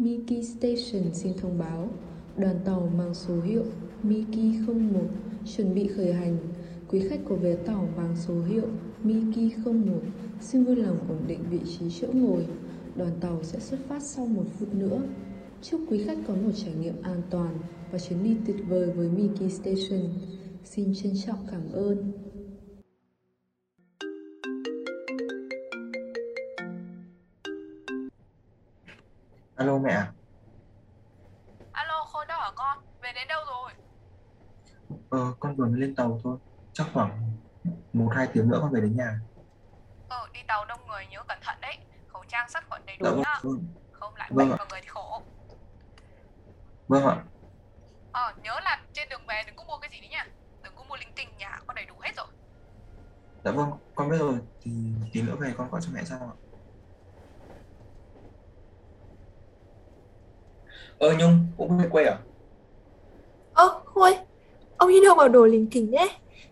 Miki Station xin thông báo, đoàn tàu mang số hiệu Miki 01 chuẩn bị khởi hành. Quý khách của vé tàu mang số hiệu Miki 01 xin vui lòng ổn định vị trí chỗ ngồi. Đoàn tàu sẽ xuất phát sau một phút nữa. Chúc quý khách có một trải nghiệm an toàn và chuyến đi tuyệt vời với Miki Station. Xin trân trọng cảm ơn. Lên tàu thôi. Chắc khoảng một hai tiếng nữa con về đến nhà. Ừ, đi tàu đông người nhớ cẩn thận đấy. Khẩu trang sát khuẩn đầy đủ Dạ vâng, nhá. vâng, Không lại Vâng bệnh vào người thì khổ. vâng ạ. Ờ, nhớ là trên đường về đừng có mua cái gì đấy nha. Đừng có mua linh tinh nhà có đầy đủ hết rồi. Dạ vâng, con biết rồi. Thì tí nữa về con gọi cho mẹ sau ạ. Ờ Nhung, cũng về quê à? Ơ, Khôi, ông đi đâu mà đồ lỉnh kỉnh thế?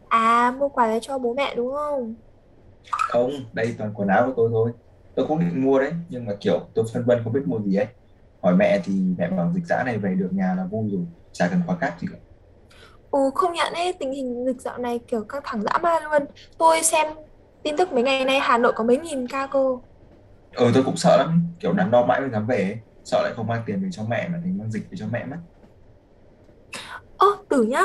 À, mua quà để cho bố mẹ đúng không? Không, đây toàn quần áo của tôi thôi. Tôi cũng định mua đấy, nhưng mà kiểu tôi phân vân không biết mua gì ấy. Hỏi mẹ thì mẹ bảo dịch dã này về được nhà là vui rồi, chả cần khóa cáp gì cả. Ừ, không nhận ấy, tình hình dịch dạo này kiểu căng thẳng dã man luôn. Tôi xem tin tức mấy ngày nay Hà Nội có mấy nghìn ca cơ. Ừ, tôi cũng sợ lắm, kiểu đắn đo mãi mới dám về ấy. Sợ lại không mang tiền về cho mẹ mà thành mang dịch về cho mẹ mất. Ơ, Tử nhá,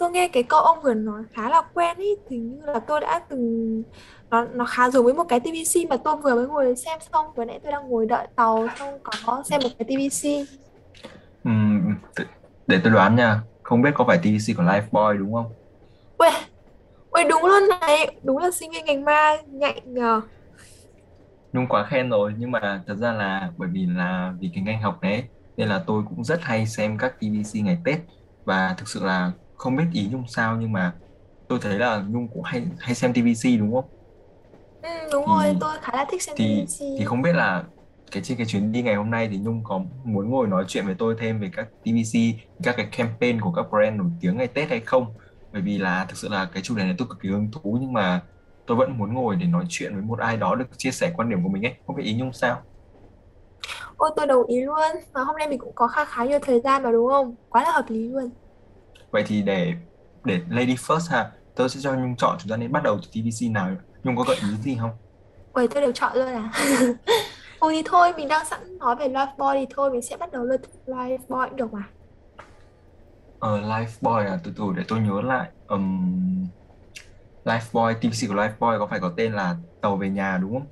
tôi nghe cái câu ông vừa nói khá là quen ý, hình như là tôi đã từng nó nó khá giống với một cái TVC mà tôi vừa mới ngồi xem xong vừa nãy tôi đang ngồi đợi tàu xong có xem một cái TVC. Tự- để tôi đoán nha, không biết có phải TVC của Lifebuoy đúng không? Uầy, uầy đúng luôn này, đúng là sinh viên ngành ma nhạy nhờ. Nhung quá khen rồi, nhưng mà thật ra là bởi vì là vì cái ngành học đấy nên là tôi cũng rất hay xem các TVC ngày Tết và thực sự là không biết ý Nhung sao nhưng mà tôi thấy là Nhung cũng hay hay xem TVC đúng không? Ừ, đúng Thì rồi, tôi khá là thích xem thì TVC. thì không biết là cái trên cái chuyến đi ngày hôm nay thì Nhung có muốn ngồi nói chuyện với tôi thêm về các TVC, các cái campaign của các brand nổi tiếng ngày Tết hay không? Bởi vì là thực sự là cái chủ đề này tôi cực kỳ hứng thú nhưng mà tôi vẫn muốn ngồi để nói chuyện với một ai đó được chia sẻ quan điểm của mình ấy. Không biết ý Nhung sao? Ôi tôi đồng ý luôn Mà hôm nay mình cũng có khá khá nhiều thời gian mà đúng không Quá là hợp lý luôn Vậy thì để để lady first ha, tôi sẽ cho Nhung chọn chúng ta nên bắt đầu từ TVC nào. Nhung có gợi ý gì không? Ôi tôi được chọn luôn à Ôi thì thôi mình đang sẵn nói về Lifebuoy thì thôi mình sẽ bắt đầu luôn từ Lifebuoy cũng được mà Ờ, Lifebuoy à, từ từ để tôi nhớ lại. Ừm, Lifebuoy, TVC của Lifebuoy có phải có tên là Tàu về nhà đúng không?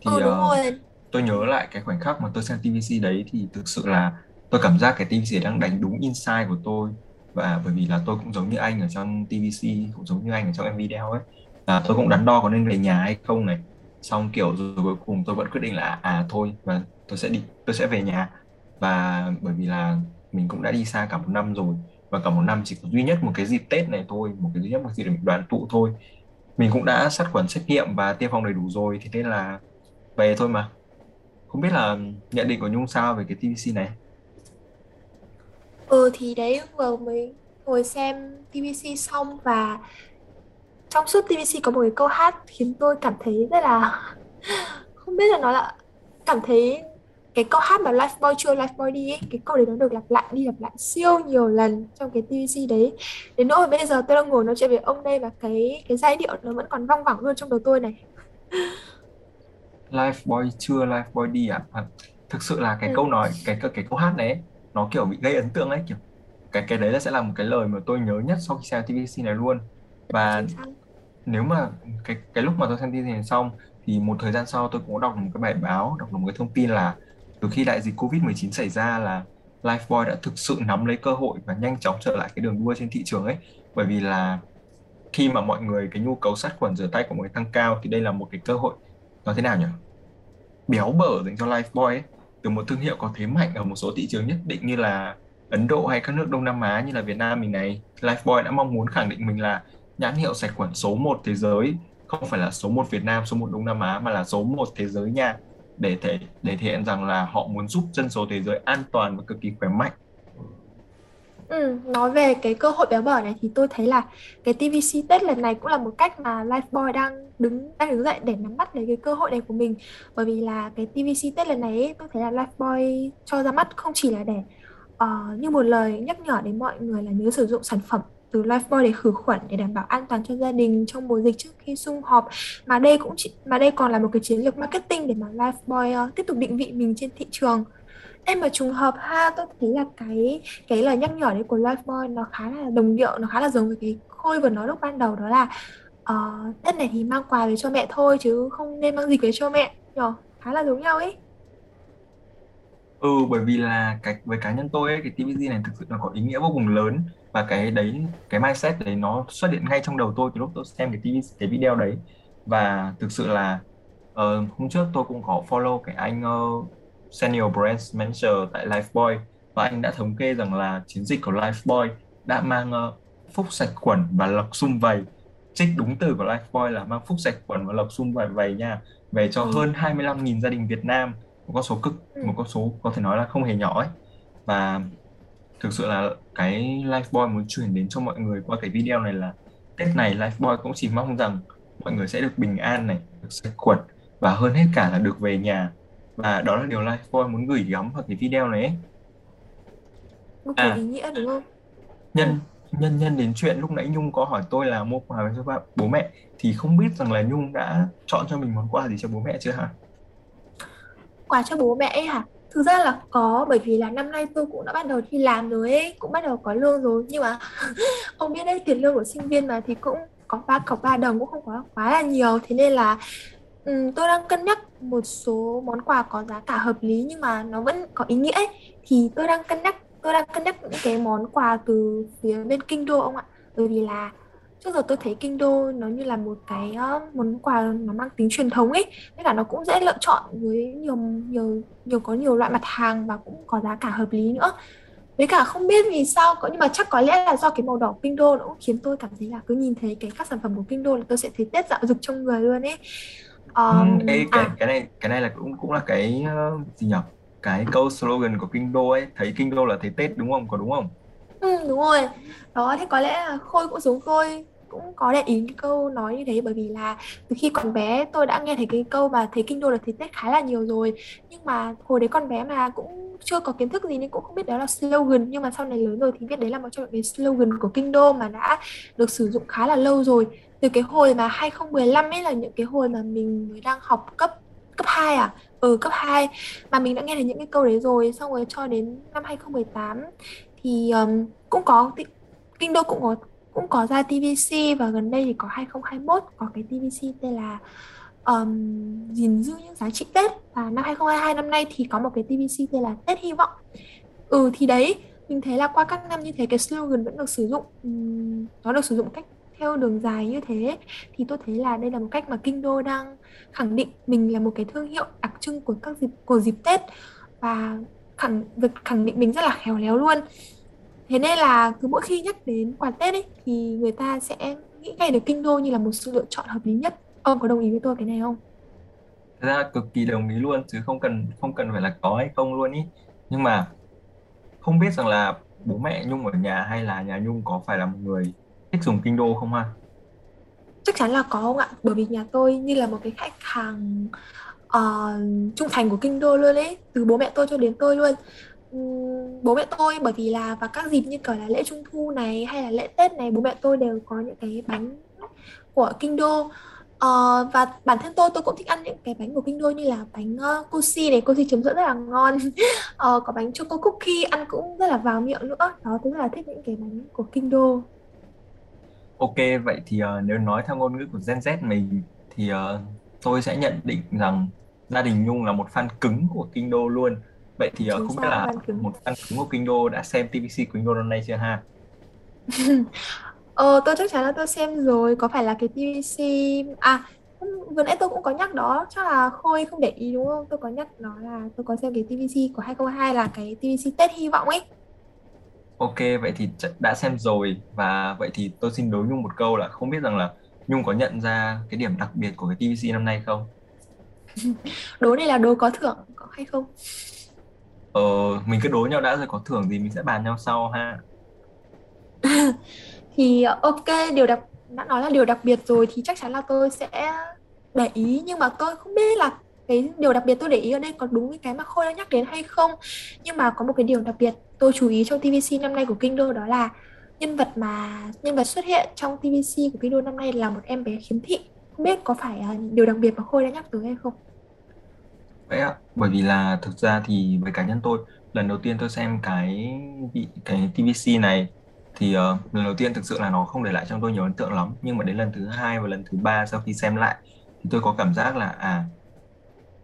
Thì Ừ đúng ờ, rồi tôi nhớ lại cái khoảnh khắc mà tôi xem TVC đấy thì thực sự là tôi cảm giác cái TVC đang đánh đúng insight của tôi và bởi vì là tôi cũng giống như anh ở trong TVC cũng giống như anh ở trong em video ấy, là tôi cũng đắn đo có nên về nhà hay không này. Xong kiểu rồi cuối cùng tôi vẫn quyết định là à thôi, và tôi sẽ đi, tôi sẽ về nhà. Và bởi vì là mình cũng đã đi xa cả một năm rồi, và cả một năm chỉ có duy nhất một cái dịp Tết này thôi, một cái duy nhất một dịp để mình đoàn tụ thôi. Mình cũng đã sát khuẩn xét nghiệm và tiêm phòng đầy đủ rồi, thì thế là về thôi mà. Không biết là nhận định của Nhung sao về cái TVC này? Ừ thì đấy vừa mới ngồi xem TVC xong và trong suốt TVC có một cái câu hát khiến tôi cảm thấy rất là không biết là nó là cảm thấy cái câu hát mà Lifebuoy chưa Lifebuoy đi ấy, cái câu đấy nó được lặp lại đi lặp lại siêu nhiều lần trong cái TVC đấy đến nỗi bây giờ tôi đang ngồi nói chuyện với ông đây và cái cái giai điệu nó vẫn còn văng vẳng luôn trong đầu tôi này Lifebuoy chưa Lifebuoy đi à? à thực sự là cái ừ. câu nói cái cái, cái câu hát này ấy, nó kiểu bị gây ấn tượng ấy kiểu cái cái đấy là sẽ là một cái lời mà tôi nhớ nhất sau khi xem TVC này luôn. Và nếu mà cái cái lúc mà tôi xem TVC này xong thì một thời gian sau tôi cũng đọc một cái bài báo đọc được một cái thông tin là từ khi đại dịch Covid-19 xảy ra là Lifebuoy đã thực sự nắm lấy cơ hội và nhanh chóng trở lại cái đường đua trên thị trường ấy. Bởi vì là khi mà mọi người cái nhu cầu sát khuẩn rửa tay của mọi người tăng cao thì đây là một cái cơ hội. Nói thế nào nhỉ? Béo bở dành cho Lifebuoy ấy từ một thương hiệu có thế mạnh ở một số thị trường nhất định như là Ấn Độ hay các nước Đông Nam Á như là Việt Nam mình này. Lifebuoy đã mong muốn khẳng định mình là nhãn hiệu sạch khuẩn số 1 thế giới. Không phải là số 1 Việt Nam, số 1 Đông Nam Á mà là số 1 thế giới nha. Để thể để thể hiện rằng là họ muốn giúp dân số thế giới an toàn và cực kỳ khỏe mạnh. Ừ, nói về cái cơ hội béo bở này thì tôi thấy là cái TVC Tết lần này cũng là một cách mà Lifebuoy đang đứng đang đứng dậy để nắm bắt lấy cái cơ hội này của mình. Bởi vì là cái TVC Tết lần này ấy, tôi thấy là Lifebuoy cho ra mắt không chỉ là để uh, như một lời nhắc nhở đến mọi người là nhớ sử dụng sản phẩm từ Lifebuoy để khử khuẩn để đảm bảo an toàn cho gia đình trong mùa dịch trước khi sum họp. Mà đây cũng chỉ, mà đây còn là một cái chiến lược marketing để mà Lifebuoy uh, ờ, tiếp tục định vị mình trên thị trường. Em mà trùng hợp ha, tôi thấy là cái cái lời nhắc nhở đấy của Lifebuoy nó khá là đồng điệu, nó khá là giống với cái Khôi vừa nói lúc ban đầu đó là ờ, uh, Tết này thì mang quà về cho mẹ thôi chứ không nên mang gì về cho mẹ. Nhỏ khá là giống nhau ấy. Ừ bởi vì là cái với cá nhân tôi ấy, cái TVG này thực sự là có ý nghĩa vô cùng lớn và cái đấy cái mindset đấy nó xuất hiện ngay trong đầu tôi từ lúc tôi xem cái TV cái video đấy. Và thực sự là uh, hôm trước tôi cũng có follow cái anh uh, Senior Brand Manager tại Lifebuoy và anh đã thống kê rằng là chiến dịch của Lifebuoy đã mang uh, phúc sạch quẩn và lộc sum vầy trích đúng từ của Lifebuoy là mang phúc sạch quẩn và lộc sum vầy vầy nha về cho ừ. hơn 25.000 gia đình Việt Nam một con số cực ừ. một con số có thể nói là không hề nhỏ ấy và thực sự là cái Lifebuoy muốn truyền đến cho mọi người qua cái video này là Tết này Lifebuoy cũng chỉ mong rằng mọi người sẽ được bình an này được sạch quẩn và hơn hết cả là được về nhà và đó là điều Lifebuoy muốn gửi gắm vào cái video này ấy. một À. ý nghĩa đúng không? nhân nhân nhân đến chuyện lúc nãy Nhung có hỏi tôi là mua quà cho ba, bố mẹ thì không biết rằng là Nhung đã chọn cho mình món quà gì cho bố mẹ chưa hả? Quà cho bố mẹ ấy hả? Thực ra là có bởi vì là năm nay tôi cũng đã bắt đầu đi làm rồi ấy, cũng bắt đầu có lương rồi nhưng mà ông biết đấy tiền lương của sinh viên mà thì cũng có ba cọc ba đồng cũng không có quá là nhiều thế nên là Ừ, tôi đang cân nhắc một số món quà có giá cả hợp lý nhưng mà nó vẫn có ý nghĩa ấy. Thì tôi đang cân nhắc tôi đang cân nhắc những cái món quà từ phía bên kinh đô ông ạ. Bởi vì là trước giờ tôi thấy kinh đô nó như là một cái uh, món quà nó mang tính truyền thống ấy. Tất cả nó cũng dễ lựa chọn với nhiều nhiều nhiều có nhiều loại mặt hàng và cũng có giá cả hợp lý nữa. Với cả không biết vì sao có nhưng mà chắc có lẽ là do cái màu đỏ kinh đô nó cũng khiến tôi cảm thấy là cứ nhìn thấy cái các sản phẩm của kinh đô là tôi sẽ thấy Tết dạo dục trong người luôn ấy. Ờm, ê, cái à. cái này cái này là cũng cũng là cái ờ, gì nhỉ? Cái câu slogan của Kinh Đô ấy, thấy Kinh Đô là thấy Tết đúng không? Có đúng không? Ừ, đúng rồi. Đó thế có lẽ là Khôi cũng giống Khôi cũng có để ý cái câu nói như thế. Bởi vì là từ khi còn bé tôi đã nghe thấy cái câu mà thấy kinh đô là thấy Tết khá là nhiều rồi. Nhưng mà hồi đấy còn bé mà cũng chưa có kiến thức gì nên cũng không biết đó là slogan. Nhưng mà sau này lớn rồi thì biết đấy là một trong những cái slogan của kinh đô mà đã được sử dụng khá là lâu rồi từ cái hồi mà 2015 ấy là những cái hồi mà mình mới đang học cấp cấp 2 à? Ừ cấp 2 mà mình đã nghe thấy những cái câu đấy rồi xong rồi cho đến năm 2018 thì um, cũng có Kinh Đô cũng có cũng có ra TVC và gần đây thì có 2021 có cái TVC tên là um, gìn giữ những giá trị Tết. Và năm 2022 năm nay thì có một cái TVC tên là Tết hy vọng. Ừ thì đấy mình thấy là qua các năm như thế cái slogan vẫn được sử dụng. Um, nó được sử dụng cách theo đường dài như thế, thì tôi thấy là đây là một cách mà Kinh Đô đang khẳng định mình là một cái thương hiệu đặc trưng của các dịp, của dịp Tết. Và khẳng, việc khẳng định mình rất là khéo léo luôn. Thế nên là cứ mỗi khi nhắc đến quà Tết ấy, thì người ta sẽ nghĩ ngay đến Kinh Đô như là một sự lựa chọn hợp lý nhất. Ông có đồng ý với tôi cái này không? Thật ra cực kỳ đồng ý luôn, chứ không cần không cần phải là có hay không luôn ý. Nhưng mà không biết rằng là bố mẹ Nhung ở nhà hay là nhà Nhung có phải là một người thích dùng Kinh Đô không ha? chắc chắn là có không ạ? Bởi vì nhà tôi như là một cái khách hàng uh, trung thành của Kinh Đô luôn ấy từ bố mẹ tôi cho đến tôi luôn. Bố mẹ tôi bởi vì là vào các dịp như kiểu là lễ Trung thu này hay là lễ Tết này bố mẹ tôi đều có những cái bánh của Kinh Đô Ờ, và bản thân tôi tôi cũng thích ăn những cái bánh của Kinh Đô như là bánh uh, Cosi này. Cosi chấm sữa rất là ngon. Ờ, có bánh choco cookie ăn cũng rất là vào miệng nữa. Đó tôi rất là thích những cái bánh của Kinh Đô Ok, vậy thì ờ, nếu nói theo ngôn ngữ của Gen Z mình thì ờ, tôi sẽ nhận định rằng gia đình Nhung là một fan cứng của Kinh Đô luôn. Vậy thì ờ, chính không biết xác là fan cứng. một fan cứng của Kinh Đô đã xem TVC Kinh Đô năm nay chưa ha? Ờ, tôi chắc chắn là tôi xem rồi. Có phải là cái TVC à vừa nãy tôi cũng có nhắc đó. Chắc là Khôi không để ý đúng không? Tôi có nhắc đó là tôi có xem cái TVC của 2022 là cái TVC Tết hy vọng ấy Ok, vậy thì đã xem rồi và vậy thì tôi xin đố Nhung một câu là không biết rằng là Nhung có nhận ra cái điểm đặc biệt của cái TVC năm nay không? đố này là đố có thưởng có hay không Ờ, mình cứ đố nhau đã rồi có thưởng gì mình sẽ bàn nhau sau ha. thì ok điều đặc đã nói là điều đặc biệt rồi thì chắc chắn là tôi sẽ để ý nhưng mà tôi không biết là cái điều đặc biệt tôi để ý ở đây có đúng với cái mà Khôi đã nhắc đến hay không? Nhưng mà có một cái điều đặc biệt tôi chú ý trong TVC năm nay của Kinh Đô đó là nhân vật mà nhân vật xuất hiện trong TVC của Kinh Đô năm nay là một em bé khiếm thị. Không biết có phải à, điều đặc biệt mà Khôi đã nhắc tới hay không? Vậy ạ, bởi vì là thực ra thì với cá nhân tôi, lần đầu tiên tôi xem cái cái TVC này thì uh, lần đầu tiên thực sự là nó không để lại trong tôi nhiều ấn tượng lắm, nhưng mà đến lần thứ hai và lần thứ ba sau khi xem lại thì tôi có cảm giác là à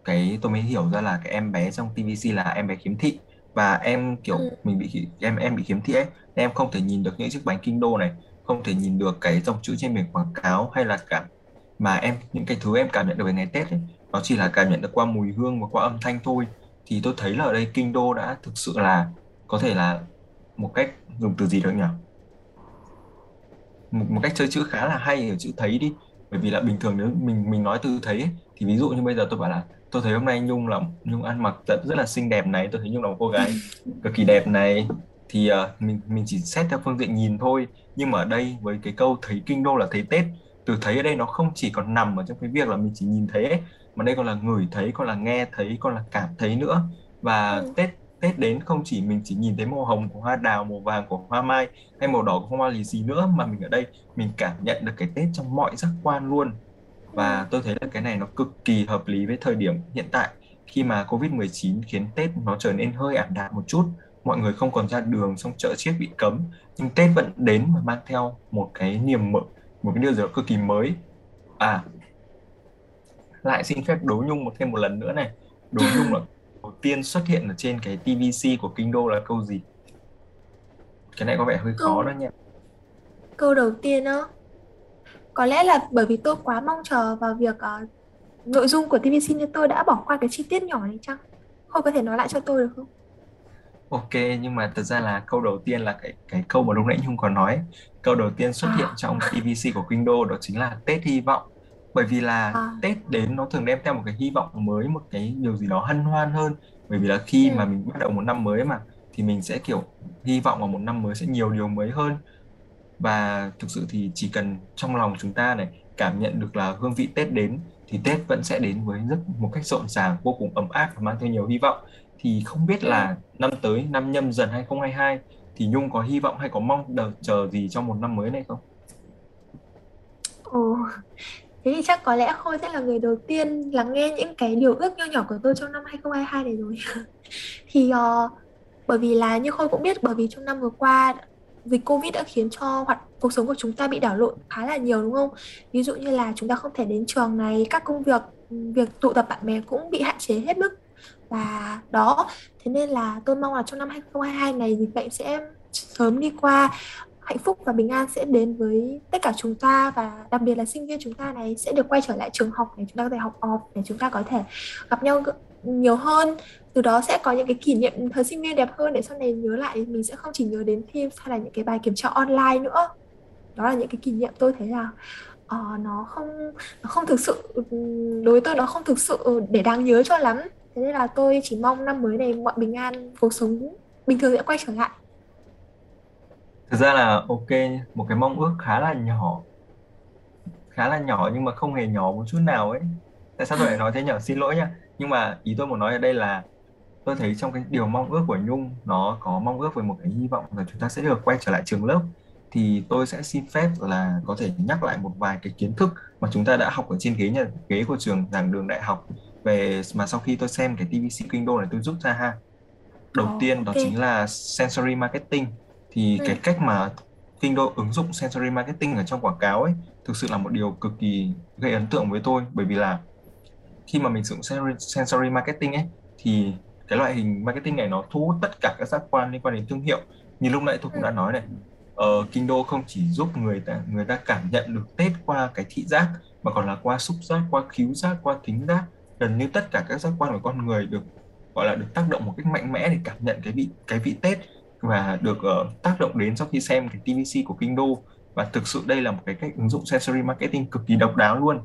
cái tôi mới hiểu ra là cái em bé trong TVC là em bé khiếm thị. Và em kiểu ừ. mình bị em em bị khiếm thị ấy, em không thể nhìn được những chiếc bánh kinh đô này, không thể nhìn được cái dòng chữ trên biển quảng cáo hay là cả mà em những cái thứ em cảm nhận được về ngày Tết ấy nó chỉ là cảm nhận được qua mùi hương và qua âm thanh thôi. Thì tôi thấy là ở đây kinh đô đã thực sự là có thể là một cách dùng từ gì được nhỉ? Một, một cách chơi chữ khá là hay ở chữ thấy đi. Bởi vì là bình thường nếu mình mình nói từ thấy ấy, thì ví dụ như bây giờ tôi bảo là tôi thấy hôm nay Nhung là Nhung ăn mặc rất, rất là xinh đẹp này. Tôi thấy Nhung là một cô gái cực kỳ đẹp này. Thì ờ, mình mình chỉ xét theo phương diện nhìn thôi. Nhưng mà ở đây với cái câu thấy kinh đô là thấy Tết từ thấy ở đây nó không chỉ còn nằm ở trong cái việc là mình chỉ nhìn thấy ấy, mà đây còn là ngửi thấy còn là nghe thấy còn là cảm thấy nữa. Và Ừ. Tết Tết đến không chỉ mình chỉ nhìn thấy màu hồng của hoa đào màu vàng của hoa mai hay màu đỏ của hoa lì xì nữa mà mình ở đây mình cảm nhận được cái Tết trong mọi giác quan luôn và tôi thấy là cái này nó cực kỳ hợp lý với thời điểm hiện tại. Khi mà Covid-19 khiến Tết nó trở nên hơi ảm đạm một chút mọi người không còn ra đường xong chợ chiếc bị cấm. Nhưng Tết vẫn đến và mang theo một cái niềm mở một cái điều gì đó cực kỳ mới. À lại xin phép đố Nhung một thêm một lần nữa này. Đố Nhung là đầu tiên xuất hiện ở trên cái TVC của Kinh Đô là câu gì? Cái này có vẻ hơi khó câu đó nha. Câu đầu tiên á có lẽ là bởi vì tôi quá mong chờ vào việc ờ, nội dung của TVC nên tôi đã bỏ qua cái chi tiết nhỏ này chăng Khôi có thể nói lại cho tôi được không Ok, nhưng mà thật ra là câu đầu tiên là cái cái câu mà lúc nãy Nhung còn nói. Câu đầu tiên xuất hiện à trong TVC của Kinh Đô đó chính là Tết hy vọng. Bởi vì là à Tết đến nó thường đem theo một cái hy vọng mới, một cái điều gì đó hân hoan hơn. Bởi vì là khi mà ừ mình bắt đầu một năm mới mà thì mình sẽ kiểu hy vọng vào một năm mới sẽ nhiều điều mới hơn và thực sự thì chỉ cần trong lòng chúng ta này cảm nhận được là hương vị Tết đến thì Tết vẫn sẽ đến với rất một cách rộn ràng vô cùng ấm áp và mang theo nhiều hy vọng thì không biết là năm tới năm Nhâm Dần 2022 thì Nhung có hy vọng hay có mong đợi chờ gì trong một năm mới này không? ồ thế thì chắc có lẽ Khôi sẽ là người đầu tiên lắng nghe những cái điều ước nho nhỏ của tôi trong năm 2022 này rồi thì uh, bởi vì là như Khôi cũng biết bởi vì trong năm vừa qua dịch Covid đã khiến cho hoạt cuộc sống của chúng ta bị đảo lộn khá là nhiều đúng không? Ví dụ như là chúng ta không thể đến trường này, các công việc việc tụ tập bạn bè cũng bị hạn chế hết mức và đó thế nên là tôi mong là trong năm 2022 này dịch bệnh sẽ sớm đi qua hạnh phúc và bình an sẽ đến với tất cả chúng ta và đặc biệt là sinh viên chúng ta này sẽ được quay trở lại trường học để chúng ta có thể học off để chúng ta có thể gặp nhau nhiều hơn. Từ đó sẽ có những cái kỷ niệm thời sinh viên đẹp hơn để sau này nhớ lại mình sẽ không chỉ nhớ đến phim hay là những cái bài kiểm tra online nữa. Đó là những cái kỷ niệm tôi thấy là uh, nó không nó không thực sự đối với tôi nó không thực sự để đáng nhớ cho lắm. Thế nên là tôi chỉ mong năm mới này mọi bình an cuộc sống bình thường sẽ quay trở lại. Thực ra là ok, một cái mong ước khá là nhỏ, khá là nhỏ nhưng mà không hề nhỏ một chút nào ấy. Tại sao tôi lại nói thế nhở? Xin lỗi nha. Nhưng mà ý tôi muốn nói ở đây là tôi thấy trong cái điều mong ước của Nhung nó có mong ước về một cái hy vọng là chúng ta sẽ được quay trở lại trường lớp. Thì tôi sẽ xin phép là có thể nhắc lại một vài cái kiến thức mà chúng ta đã học ở trên ghế nhà ghế của trường giảng đường đại học. Về mà sau khi tôi xem cái TVC Kinh Đô này tôi rút ra ha. Đầu Ồ, tiên đó ok. chính là sensory marketing. Thì ừ, cái cách mà Kinh Đô ứng dụng sensory marketing ở trong quảng cáo ấy thực sự là một điều cực kỳ gây ấn tượng với tôi. Bởi vì là khi mà mình sử dụng sensory, marketing ấy thì cái loại hình marketing này nó thu hút tất cả các giác quan liên quan đến thương hiệu. Như lúc nãy tôi cũng ừ, đã nói này ờ, Kinh Đô không chỉ giúp người ta người ta cảm nhận được Tết qua cái thị giác mà còn là qua xúc giác qua khứu giác qua thính giác. Gần như tất cả các giác quan của con người được gọi là được tác động một cách mạnh mẽ để cảm nhận cái vị cái vị Tết và được ờ, tác động đến sau khi xem cái TVC của Kinh Đô và thực sự đây là một cái cách ứng dụng sensory marketing cực kỳ độc đáo luôn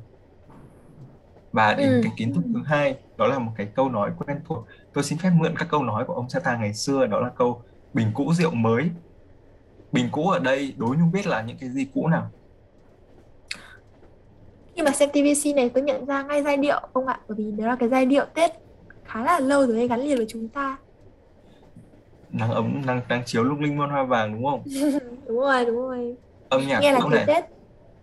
và đến ừ, cái kiến thức thứ hai đó là một cái câu nói quen thuộc. Tôi xin phép mượn các câu nói của ông Sata ngày xưa đó là câu bình cũ rượu mới. Bình cũ ở đây đối nhung biết là những cái gì cũ nào? Khi mà xem TVC này tôi nhận ra ngay giai điệu không ạ? Bởi vì đó là cái giai điệu Tết khá là lâu rồi gắn liền với chúng ta. Nắng ấm nắng nắng chiếu lung linh muôn hoa vàng đúng không? Đúng rồi đúng rồi. Âm nhạc nghe là cũ thấy này. Tết.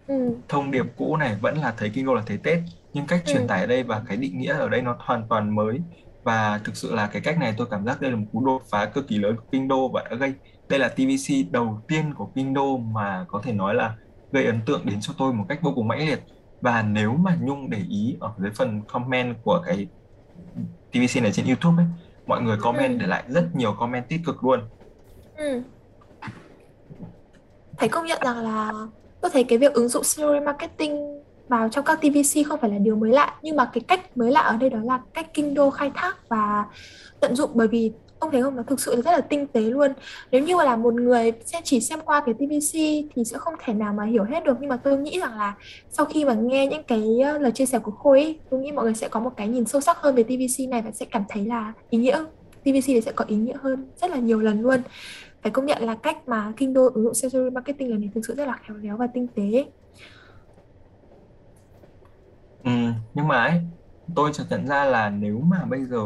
Ừ. thông điệp cũ này vẫn là thấy kinh đô là thấy Tết nhưng cách truyền Ừ. tải ở đây và cái định nghĩa ở đây nó hoàn toàn mới và thực sự là cái cách này tôi cảm giác đây là một cú đột phá cực kỳ lớn của kinh đô và đã gây đây là TVC đầu tiên của kinh đô mà có thể nói là gây ấn tượng đến cho tôi một cách vô cùng mãnh liệt và nếu mà Nhung để ý ở dưới phần comment của cái TVC này trên YouTube ấy mọi người comment Ừ. để lại rất nhiều comment tích cực luôn Ừ. Phải công nhận rằng là tôi thấy cái việc ứng dụng series marketing vào trong các TVC không phải là điều mới lạ nhưng mà cái cách mới lạ ở đây đó là cách kinh đô khai thác và tận dụng bởi vì ông thấy không? Nó thực sự rất là tinh tế luôn. Nếu như là một người sẽ chỉ xem qua cái TVC thì sẽ không thể nào mà hiểu hết được. Nhưng mà tôi nghĩ rằng là sau khi mà nghe những cái ờ, lời chia sẻ của Khôi ấy, tôi nghĩ mọi người sẽ có một cái nhìn sâu sắc hơn về TVC này và sẽ cảm thấy là ý nghĩa. TVC này sẽ có ý nghĩa hơn rất là nhiều lần luôn. Phải công nhận là cách mà Kinh Đô ứng dụng series marketing lần này thực sự rất là khéo léo và tinh tế. Ừ, nhưng mà ấy, tôi chợt nhận ra là nếu mà bây giờ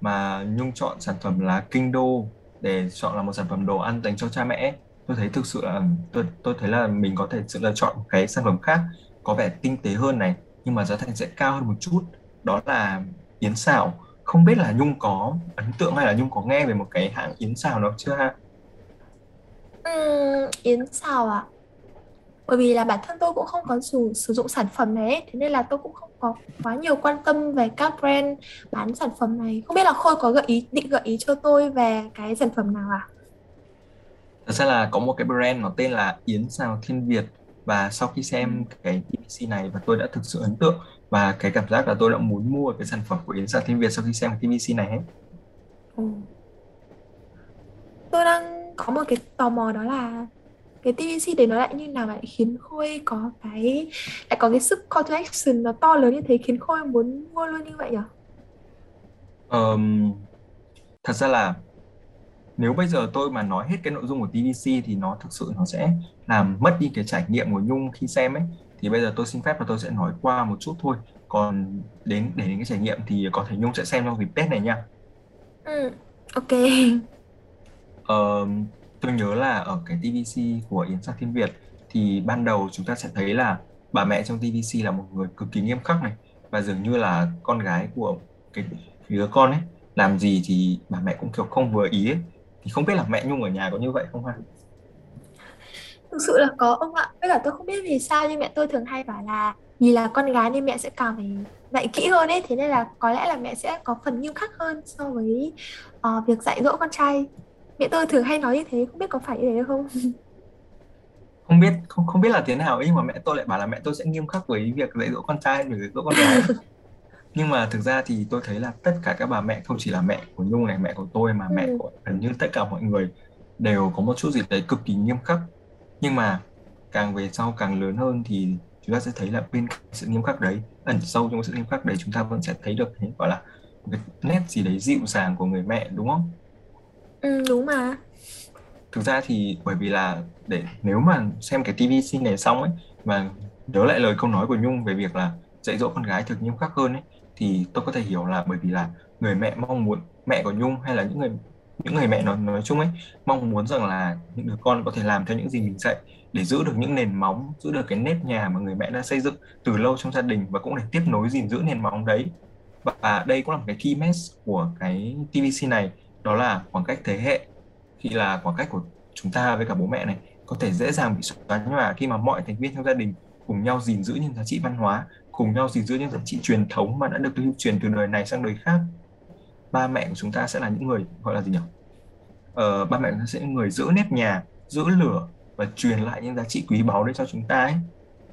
mà Nhung chọn sản phẩm là Kinh Đô để chọn là một sản phẩm đồ ăn dành cho cha mẹ ấy, tôi thấy thực sự là tôi tôi thấy là mình có thể sự lựa chọn một cái sản phẩm khác có vẻ tinh tế hơn này nhưng mà giá thành sẽ cao hơn một chút. Đó là Yến Xào. Không biết là Nhung có ấn tượng hay là Nhung có nghe về một cái hãng Yến Xào nào chưa ha? Ừm, Yến xào à bởi vì là bản thân tôi cũng không có dùng sử dụng sản phẩm này ấy, thế nên là tôi cũng không có quá nhiều quan tâm về các brand bán sản phẩm này không biết là Khôi có gợi ý định gợi ý cho tôi về cái sản phẩm nào à Thật ra là có một cái brand nó tên là Yến Xào Thiên Việt và sau khi xem cái TVC này và tôi đã thực sự ấn tượng và cái cảm giác là tôi đã muốn mua cái sản phẩm của Yến Xào Thiên Việt sau khi xem cái TVC này ấy. Ừ. tôi đang có một cái tò mò đó là cái TVC đấy nó lại như nào lại khiến Khôi có cái lại có cái sức call to action nó to lớn như thế khiến Khôi muốn mua luôn như vậy nhỉ? Ờm, thật ra là nếu bây giờ tôi mà nói hết cái nội dung của TVC thì nó thực sự nó sẽ làm mất đi cái trải nghiệm của Nhung khi xem ấy thì bây giờ tôi xin phép và tôi sẽ nói qua một chút thôi còn đến để đến cái trải nghiệm thì có thể Nhung sẽ xem trong dịp Tết này nha Ừ, ok. Ờ, tôi nhớ là ở cái TVC của Yến Sắc Thiên Việt thì ban đầu chúng ta sẽ thấy là bà mẹ trong TVC là một người cực kỳ nghiêm khắc này và dường như là con gái của cái đứa con ấy làm gì thì bà mẹ cũng kiểu không vừa ý ấy. Thì không biết là mẹ Nhung ở nhà có như vậy không ha? Thực sự là có ông ạ. Với cả tôi không biết vì sao nhưng mẹ tôi thường hay bảo là vì là con gái nên mẹ sẽ càng phải dạy kỹ hơn ấy, thế nên là có lẽ là mẹ sẽ có phần nghiêm khắc hơn so với uh, việc dạy dỗ con trai. Mẹ tôi thường hay nói như thế, không biết có phải như thế không? Không biết không không biết là thế nào ấy nhưng mà mẹ tôi lại bảo là mẹ tôi sẽ nghiêm khắc với việc dạy dỗ con trai và dạy dỗ con gái. Nhưng mà thực ra thì tôi thấy là tất cả các bà mẹ không chỉ là mẹ của Nhung này, mẹ của tôi mà mẹ Ừ. của gần như tất cả mọi người đều có một chút gì đấy cực kỳ nghiêm khắc. Nhưng mà càng về sau càng lớn hơn thì chúng ta sẽ thấy là bên sự nghiêm khắc đấy, ẩn sâu trong sự nghiêm khắc đấy chúng ta vẫn sẽ thấy được cái gọi là một cái nét gì đấy dịu dàng của người mẹ đúng không? Ừ, đúng mà. Thực ra thì bởi vì là để nếu mà xem cái TVC này xong ấy mà nhớ lại lời câu nói của Nhung về việc là dạy dỗ con gái thực nghiêm khắc hơn ấy thì tôi có thể hiểu là bởi vì là người mẹ mong muốn mẹ của Nhung hay là những người những người mẹ nói nói chung ấy mong muốn rằng là những đứa con có thể làm theo những gì mình dạy để giữ được những nền móng giữ được cái nếp nhà mà người mẹ đã xây dựng từ lâu trong gia đình và cũng để tiếp nối gìn giữ nền móng đấy và đây cũng là một cái key message của cái TVC này đó là khoảng cách thế hệ. Khi là khoảng cách của chúng ta với cả bố mẹ này có thể dễ dàng bị xóa nhòa khi mà mọi thành viên trong gia đình cùng nhau gìn giữ những giá trị văn hóa cùng nhau gìn giữ những giá trị truyền thống mà đã được lưu truyền từ đời này sang đời khác. Ba mẹ của chúng ta sẽ là những người gọi là gì nhỉ? Ờ, ba mẹ của chúng ta sẽ là những người giữ nếp nhà giữ lửa và truyền lại những giá trị quý báu đấy cho chúng ta ấy.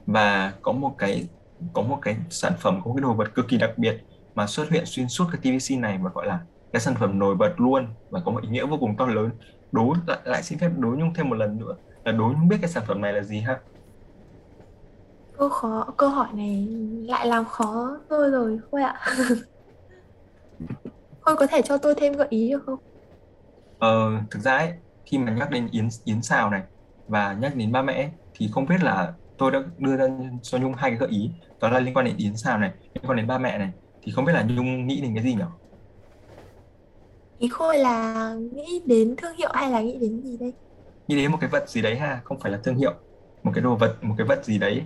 Và có một cái có một cái sản phẩm có một cái đồ vật cực kỳ đặc biệt mà xuất hiện xuyên suốt cái TVC này và gọi là cái sản phẩm nổi bật luôn và có một ý nghĩa vô cùng to lớn đố lại, lại xin phép đố nhung thêm một lần nữa là đố nhung biết cái sản phẩm này là gì ha Câu khó, câu hỏi này lại làm khó tôi rồi Khôi ạ. Khôi có thể cho tôi thêm gợi ý được không? Ờ, thực ra ấy, khi mà nhắc đến Yến Yến Sào này và nhắc đến ba mẹ thì không biết là tôi đã đưa ra cho Nhung hai cái gợi ý đó là liên quan đến Yến Sào này liên quan đến ba mẹ này thì không biết là Nhung nghĩ đến cái gì nhỉ? Ý Khôi là nghĩ đến thương hiệu hay là nghĩ đến gì đây? Nghĩ đến một cái vật gì đấy ha, không phải là thương hiệu, một cái đồ vật, một cái vật gì đấy.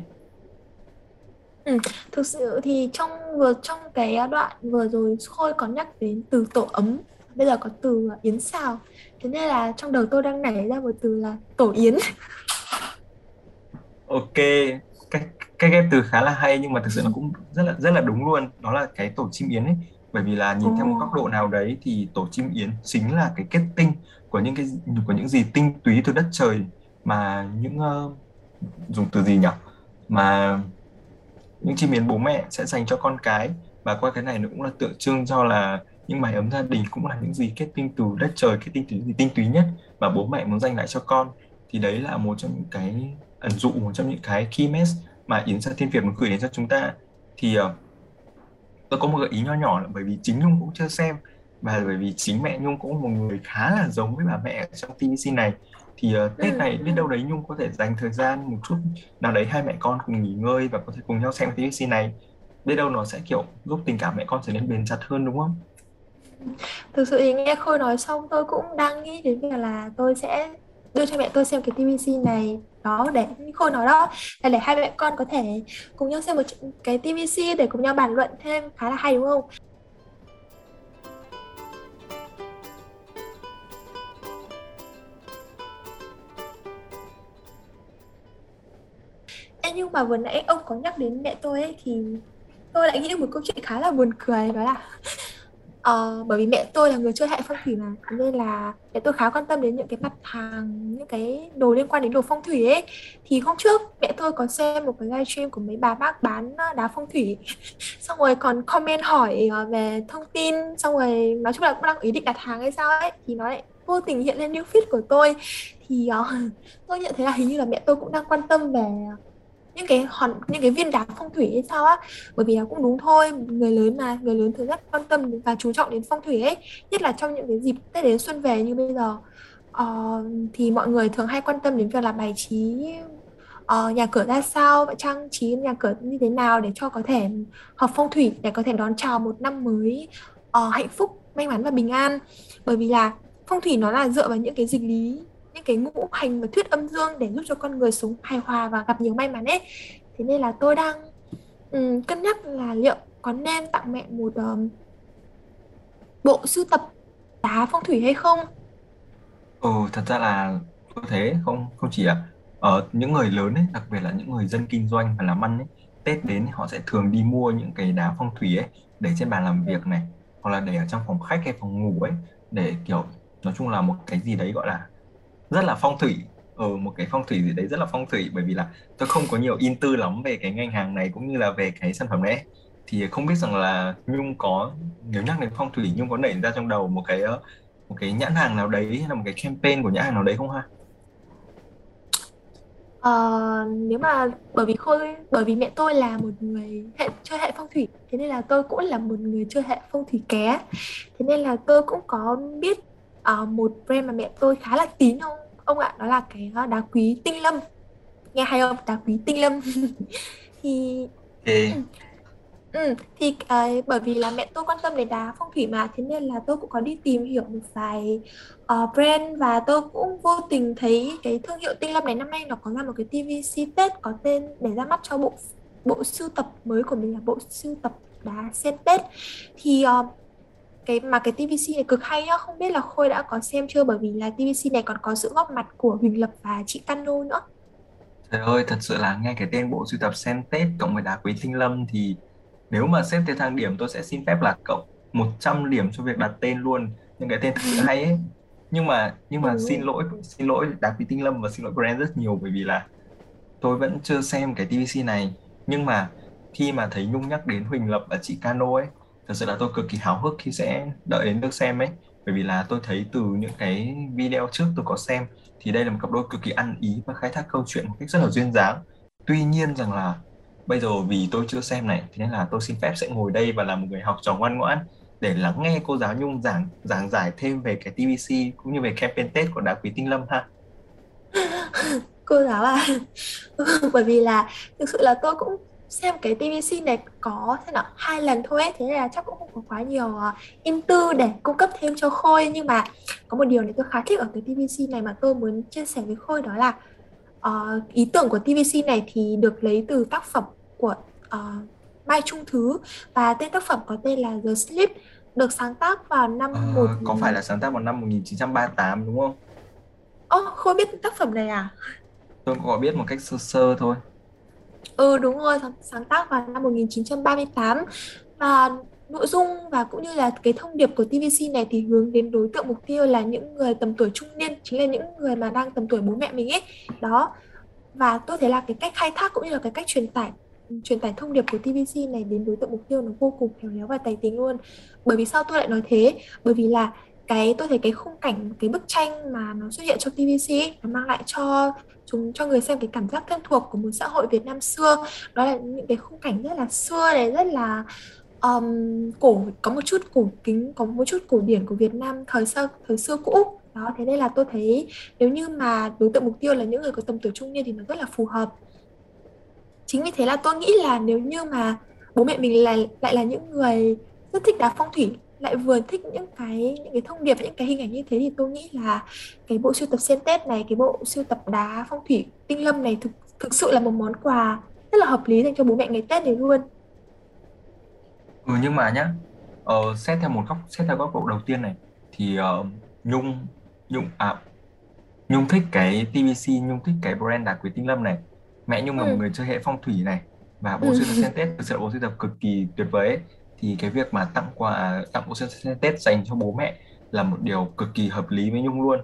Ừ, thực sự thì trong vừa trong cái đoạn vừa rồi Khôi có nhắc đến từ tổ ấm bây giờ có từ yến xào. Thế nên là trong đầu tôi đang nảy ra một từ là tổ yến. Ok cái cái ghép từ khá là hay nhưng mà thực sự nó cũng rất là rất là đúng luôn. Đó là cái tổ chim yến ấy bởi vì là nhìn theo một góc độ nào đấy thì tổ chim yến chính là cái kết tinh của những cái của những gì tinh túy từ đất trời mà những uh, dùng từ gì nhỉ? Mà những chim yến bố mẹ sẽ dành cho con cái. Và qua cái này nó cũng là tượng trưng cho là những mái ấm gia đình cũng là những gì kết tinh từ đất trời kết tinh từ gì tinh túy nhất mà bố mẹ muốn dành lại cho con. Thì đấy là một trong những cái ẩn dụ một trong những cái key message mà Yến Sa Thiên Việt muốn gửi đến cho chúng ta. Thì uh, tôi có một gợi ý nho nhỏ là bởi vì chính Nhung cũng chưa xem và bởi vì chính mẹ Nhung cũng một người khá là giống với bà mẹ trong TVC này. Thì uh, Tết này biết đâu đấy Nhung có thể dành thời gian một chút nào đấy hai mẹ con cùng nghỉ ngơi và có thể cùng nhau xem TVC này. Biết đâu nó sẽ kiểu giúp tình cảm mẹ con trở nên bền chặt hơn đúng không? Thực sự thì nghe Khôi nói xong tôi cũng đang nghĩ đến việc là tôi sẽ đưa cho mẹ tôi xem cái TVC này. Đó để Khôi nói đó. Là để hai mẹ con có thể cùng nhau xem một cái TVC để cùng nhau bàn luận thêm. Khá là hay đúng không? Ê, nhưng mà vừa nãy ông có nhắc đến mẹ tôi ấy thì tôi lại nghĩ được một câu chuyện khá là buồn cười đó là Ờ, bởi vì mẹ tôi là người chơi hệ phong thủy mà nên là mẹ tôi khá quan tâm đến những cái mặt hàng những cái đồ liên quan đến đồ phong thủy ấy. Thì hôm trước mẹ tôi có xem một cái livestream của mấy bà bác bán ờ, đá phong thủy. Xong rồi còn comment hỏi ờ, về thông tin xong rồi nói chung là cũng đang ý định đặt hàng hay sao ấy thì nó lại vô tình hiện lên new feed của tôi. Thì uh, tôi nhận thấy là hình như là mẹ tôi cũng đang quan tâm về những cái hòn những cái viên đá phong thủy hay sao á bởi vì nó cũng đúng thôi người lớn mà người lớn thường rất quan tâm và chú trọng đến phong thủy ấy nhất là trong những cái dịp tết đến xuân về như bây giờ. Uh, thì mọi người thường hay quan tâm đến việc là bài trí uh, nhà cửa ra sao và trang trí nhà cửa như thế nào để cho có thể hợp phong thủy để có thể đón chào một năm mới uh, hạnh phúc may mắn và bình an. Bởi vì là phong thủy nó là dựa vào những cái dịch lý những cái ngũ hành và thuyết âm dương để giúp cho con người sống hài hòa và gặp nhiều may mắn ấy. Thế nên là tôi đang um, cân nhắc là liệu có nên tặng mẹ một um, bộ sưu tập đá phong thủy hay không? Ừ thật ra là tôi thế không không chỉ là ở những người lớn ấy đặc biệt là những người dân kinh doanh và làm ăn ấy Tết đến họ sẽ thường đi mua những cái đá phong thủy ấy để trên bàn làm việc này hoặc là để ở trong phòng khách hay phòng ngủ ấy để kiểu nói chung là một cái gì đấy gọi là rất là phong thủy. Ở ừ, một cái phong thủy gì đấy rất là phong thủy bởi vì là tôi không có nhiều in tư lắm về cái ngành hàng này cũng như là về cái sản phẩm đấy. Thì không biết rằng là Nhung có nếu nhắc đến phong thủy Nhung có nảy ra trong đầu một cái ờ, một cái nhãn hàng nào đấy hay là một cái campaign của nhãn hàng nào đấy không ha? Uh, nếu mà bởi vì khôi bởi vì mẹ tôi là một người hệ chơi hệ phong thủy thế nên là tôi cũng là một người chơi hệ phong thủy ké. Thế nên là tôi cũng có biết uh, một brand mà mẹ tôi khá là tín không ông ạ đó là cái ờ, đá quý tinh lâm. Nghe hay không? Đá quý tinh lâm. Thì okay. ừ, ừ thì uh, bởi vì là mẹ tôi quan tâm đến đá phong thủy mà thế nên là tôi cũng có đi tìm hiểu một vài uh, brand và tôi cũng vô tình thấy cái thương hiệu tinh lâm này năm nay nó có ra một cái TVC Tết có tên để ra mắt cho bộ bộ sưu tập mới của mình là bộ sưu tập đá sen Tết. Thì uh, cái mà cái TVC này cực hay á không biết là Khôi đã có xem chưa? Bởi vì là TVC này còn có sự góp mặt của Huỳnh Lập và chị Cano nữa. Trời ơi, thật sự là nghe cái tên bộ sưu tập Sen Tết cộng với đá quý tinh lâm thì nếu mà xếp theo thang điểm tôi sẽ xin phép là cộng 100 điểm cho việc đặt tên luôn. Những cái tên thật sự hay ấy. Nhưng mà nhưng mà xin lỗi xin lỗi đá quý tinh lâm và xin lỗi brand rất nhiều bởi vì là tôi vẫn chưa xem cái TVC này. Nhưng mà khi mà thấy Nhung nhắc đến Huỳnh Lập và chị Cano ấy thật sự là tôi cực kỳ háo hức khi sẽ đợi đến được xem ấy. Bởi vì là tôi thấy từ những cái video trước tôi có xem, thì đây là một cặp đôi cực kỳ ăn ý và khai thác câu chuyện một cách rất là duyên dáng. Tuy nhiên rằng là bây giờ vì tôi chưa xem này, thế nên là tôi xin phép sẽ ngồi đây và là một người học trò ngoan ngoãn để lắng nghe cô giáo Nhung giảng giảng giải thêm về cái TVC cũng như về campaign Tết của Đá Quý Tinh Lâm ha. cô giáo à? Bởi vì là thực sự là tôi cũng xem cái TVC này có thế nào hai lần thôi ấy, thế là chắc cũng không có quá nhiều uh, in tư để cung cấp thêm cho Khôi nhưng mà có một điều này tôi khá thích ở cái TVC này mà tôi muốn chia sẻ với Khôi đó là uh, ý tưởng của TVC này thì được lấy từ tác phẩm của uh, Mai Trung Thứ và tên tác phẩm có tên là The Sleep được sáng tác vào năm Ờ, một có phải là sáng tác vào năm 1938 đúng không? Ồ, Khôi biết tác phẩm này à? Tôi có biết một cách sơ sơ thôi. Ừ đúng rồi, sáng, tác vào năm 1938 và nội dung và cũng như là cái thông điệp của TVC này thì hướng đến đối tượng mục tiêu là những người tầm tuổi trung niên, chính là những người mà đang tầm tuổi bố mẹ mình ấy. Đó. Và tôi thấy là cái cách khai thác cũng như là cái cách truyền tải truyền tải thông điệp của TVC này đến đối tượng mục tiêu nó vô cùng khéo léo và tài tình luôn. Bởi vì sao tôi lại nói thế? Bởi vì là cái tôi thấy cái khung cảnh cái bức tranh mà nó xuất hiện trong TVC ấy, nó mang lại cho chúng cho người xem cái cảm giác thân thuộc của một xã hội Việt Nam xưa. Đó là những cái khung cảnh rất là xưa này rất là um, cổ có một chút cổ kính có một chút cổ điển của Việt Nam thời xưa thời xưa cũ. Đó thế nên là tôi thấy nếu như mà đối tượng mục tiêu là những người có tầm tuổi trung niên thì nó rất là phù hợp. Chính vì thế là tôi nghĩ là nếu như mà bố mẹ mình lại lại là những người rất thích đá phong thủy lại vừa thích những cái những cái thông điệp những cái hình ảnh như thế thì tôi nghĩ là cái bộ sưu tập sen Tết này cái bộ sưu tập đá phong thủy tinh lâm này thực thực sự là một món quà rất là hợp lý dành cho bố mẹ ngày Tết này luôn Ừ nhưng mà nhá, ờ, xét theo một góc xét theo góc độ đầu tiên này thì ờ, Nhung Nhung à Nhung thích cái TVC, Nhung thích cái brand đá quý tinh lâm này. Mẹ Nhung là một ừ. người chơi hệ phong thủy này và bộ Ừ. sưu tập sen Tết thực sự là bộ sưu tập cực kỳ tuyệt vời ấy. Thì cái việc mà tặng quà tặng bộ sen Tết dành cho bố mẹ là một điều cực kỳ hợp lý với Nhung luôn.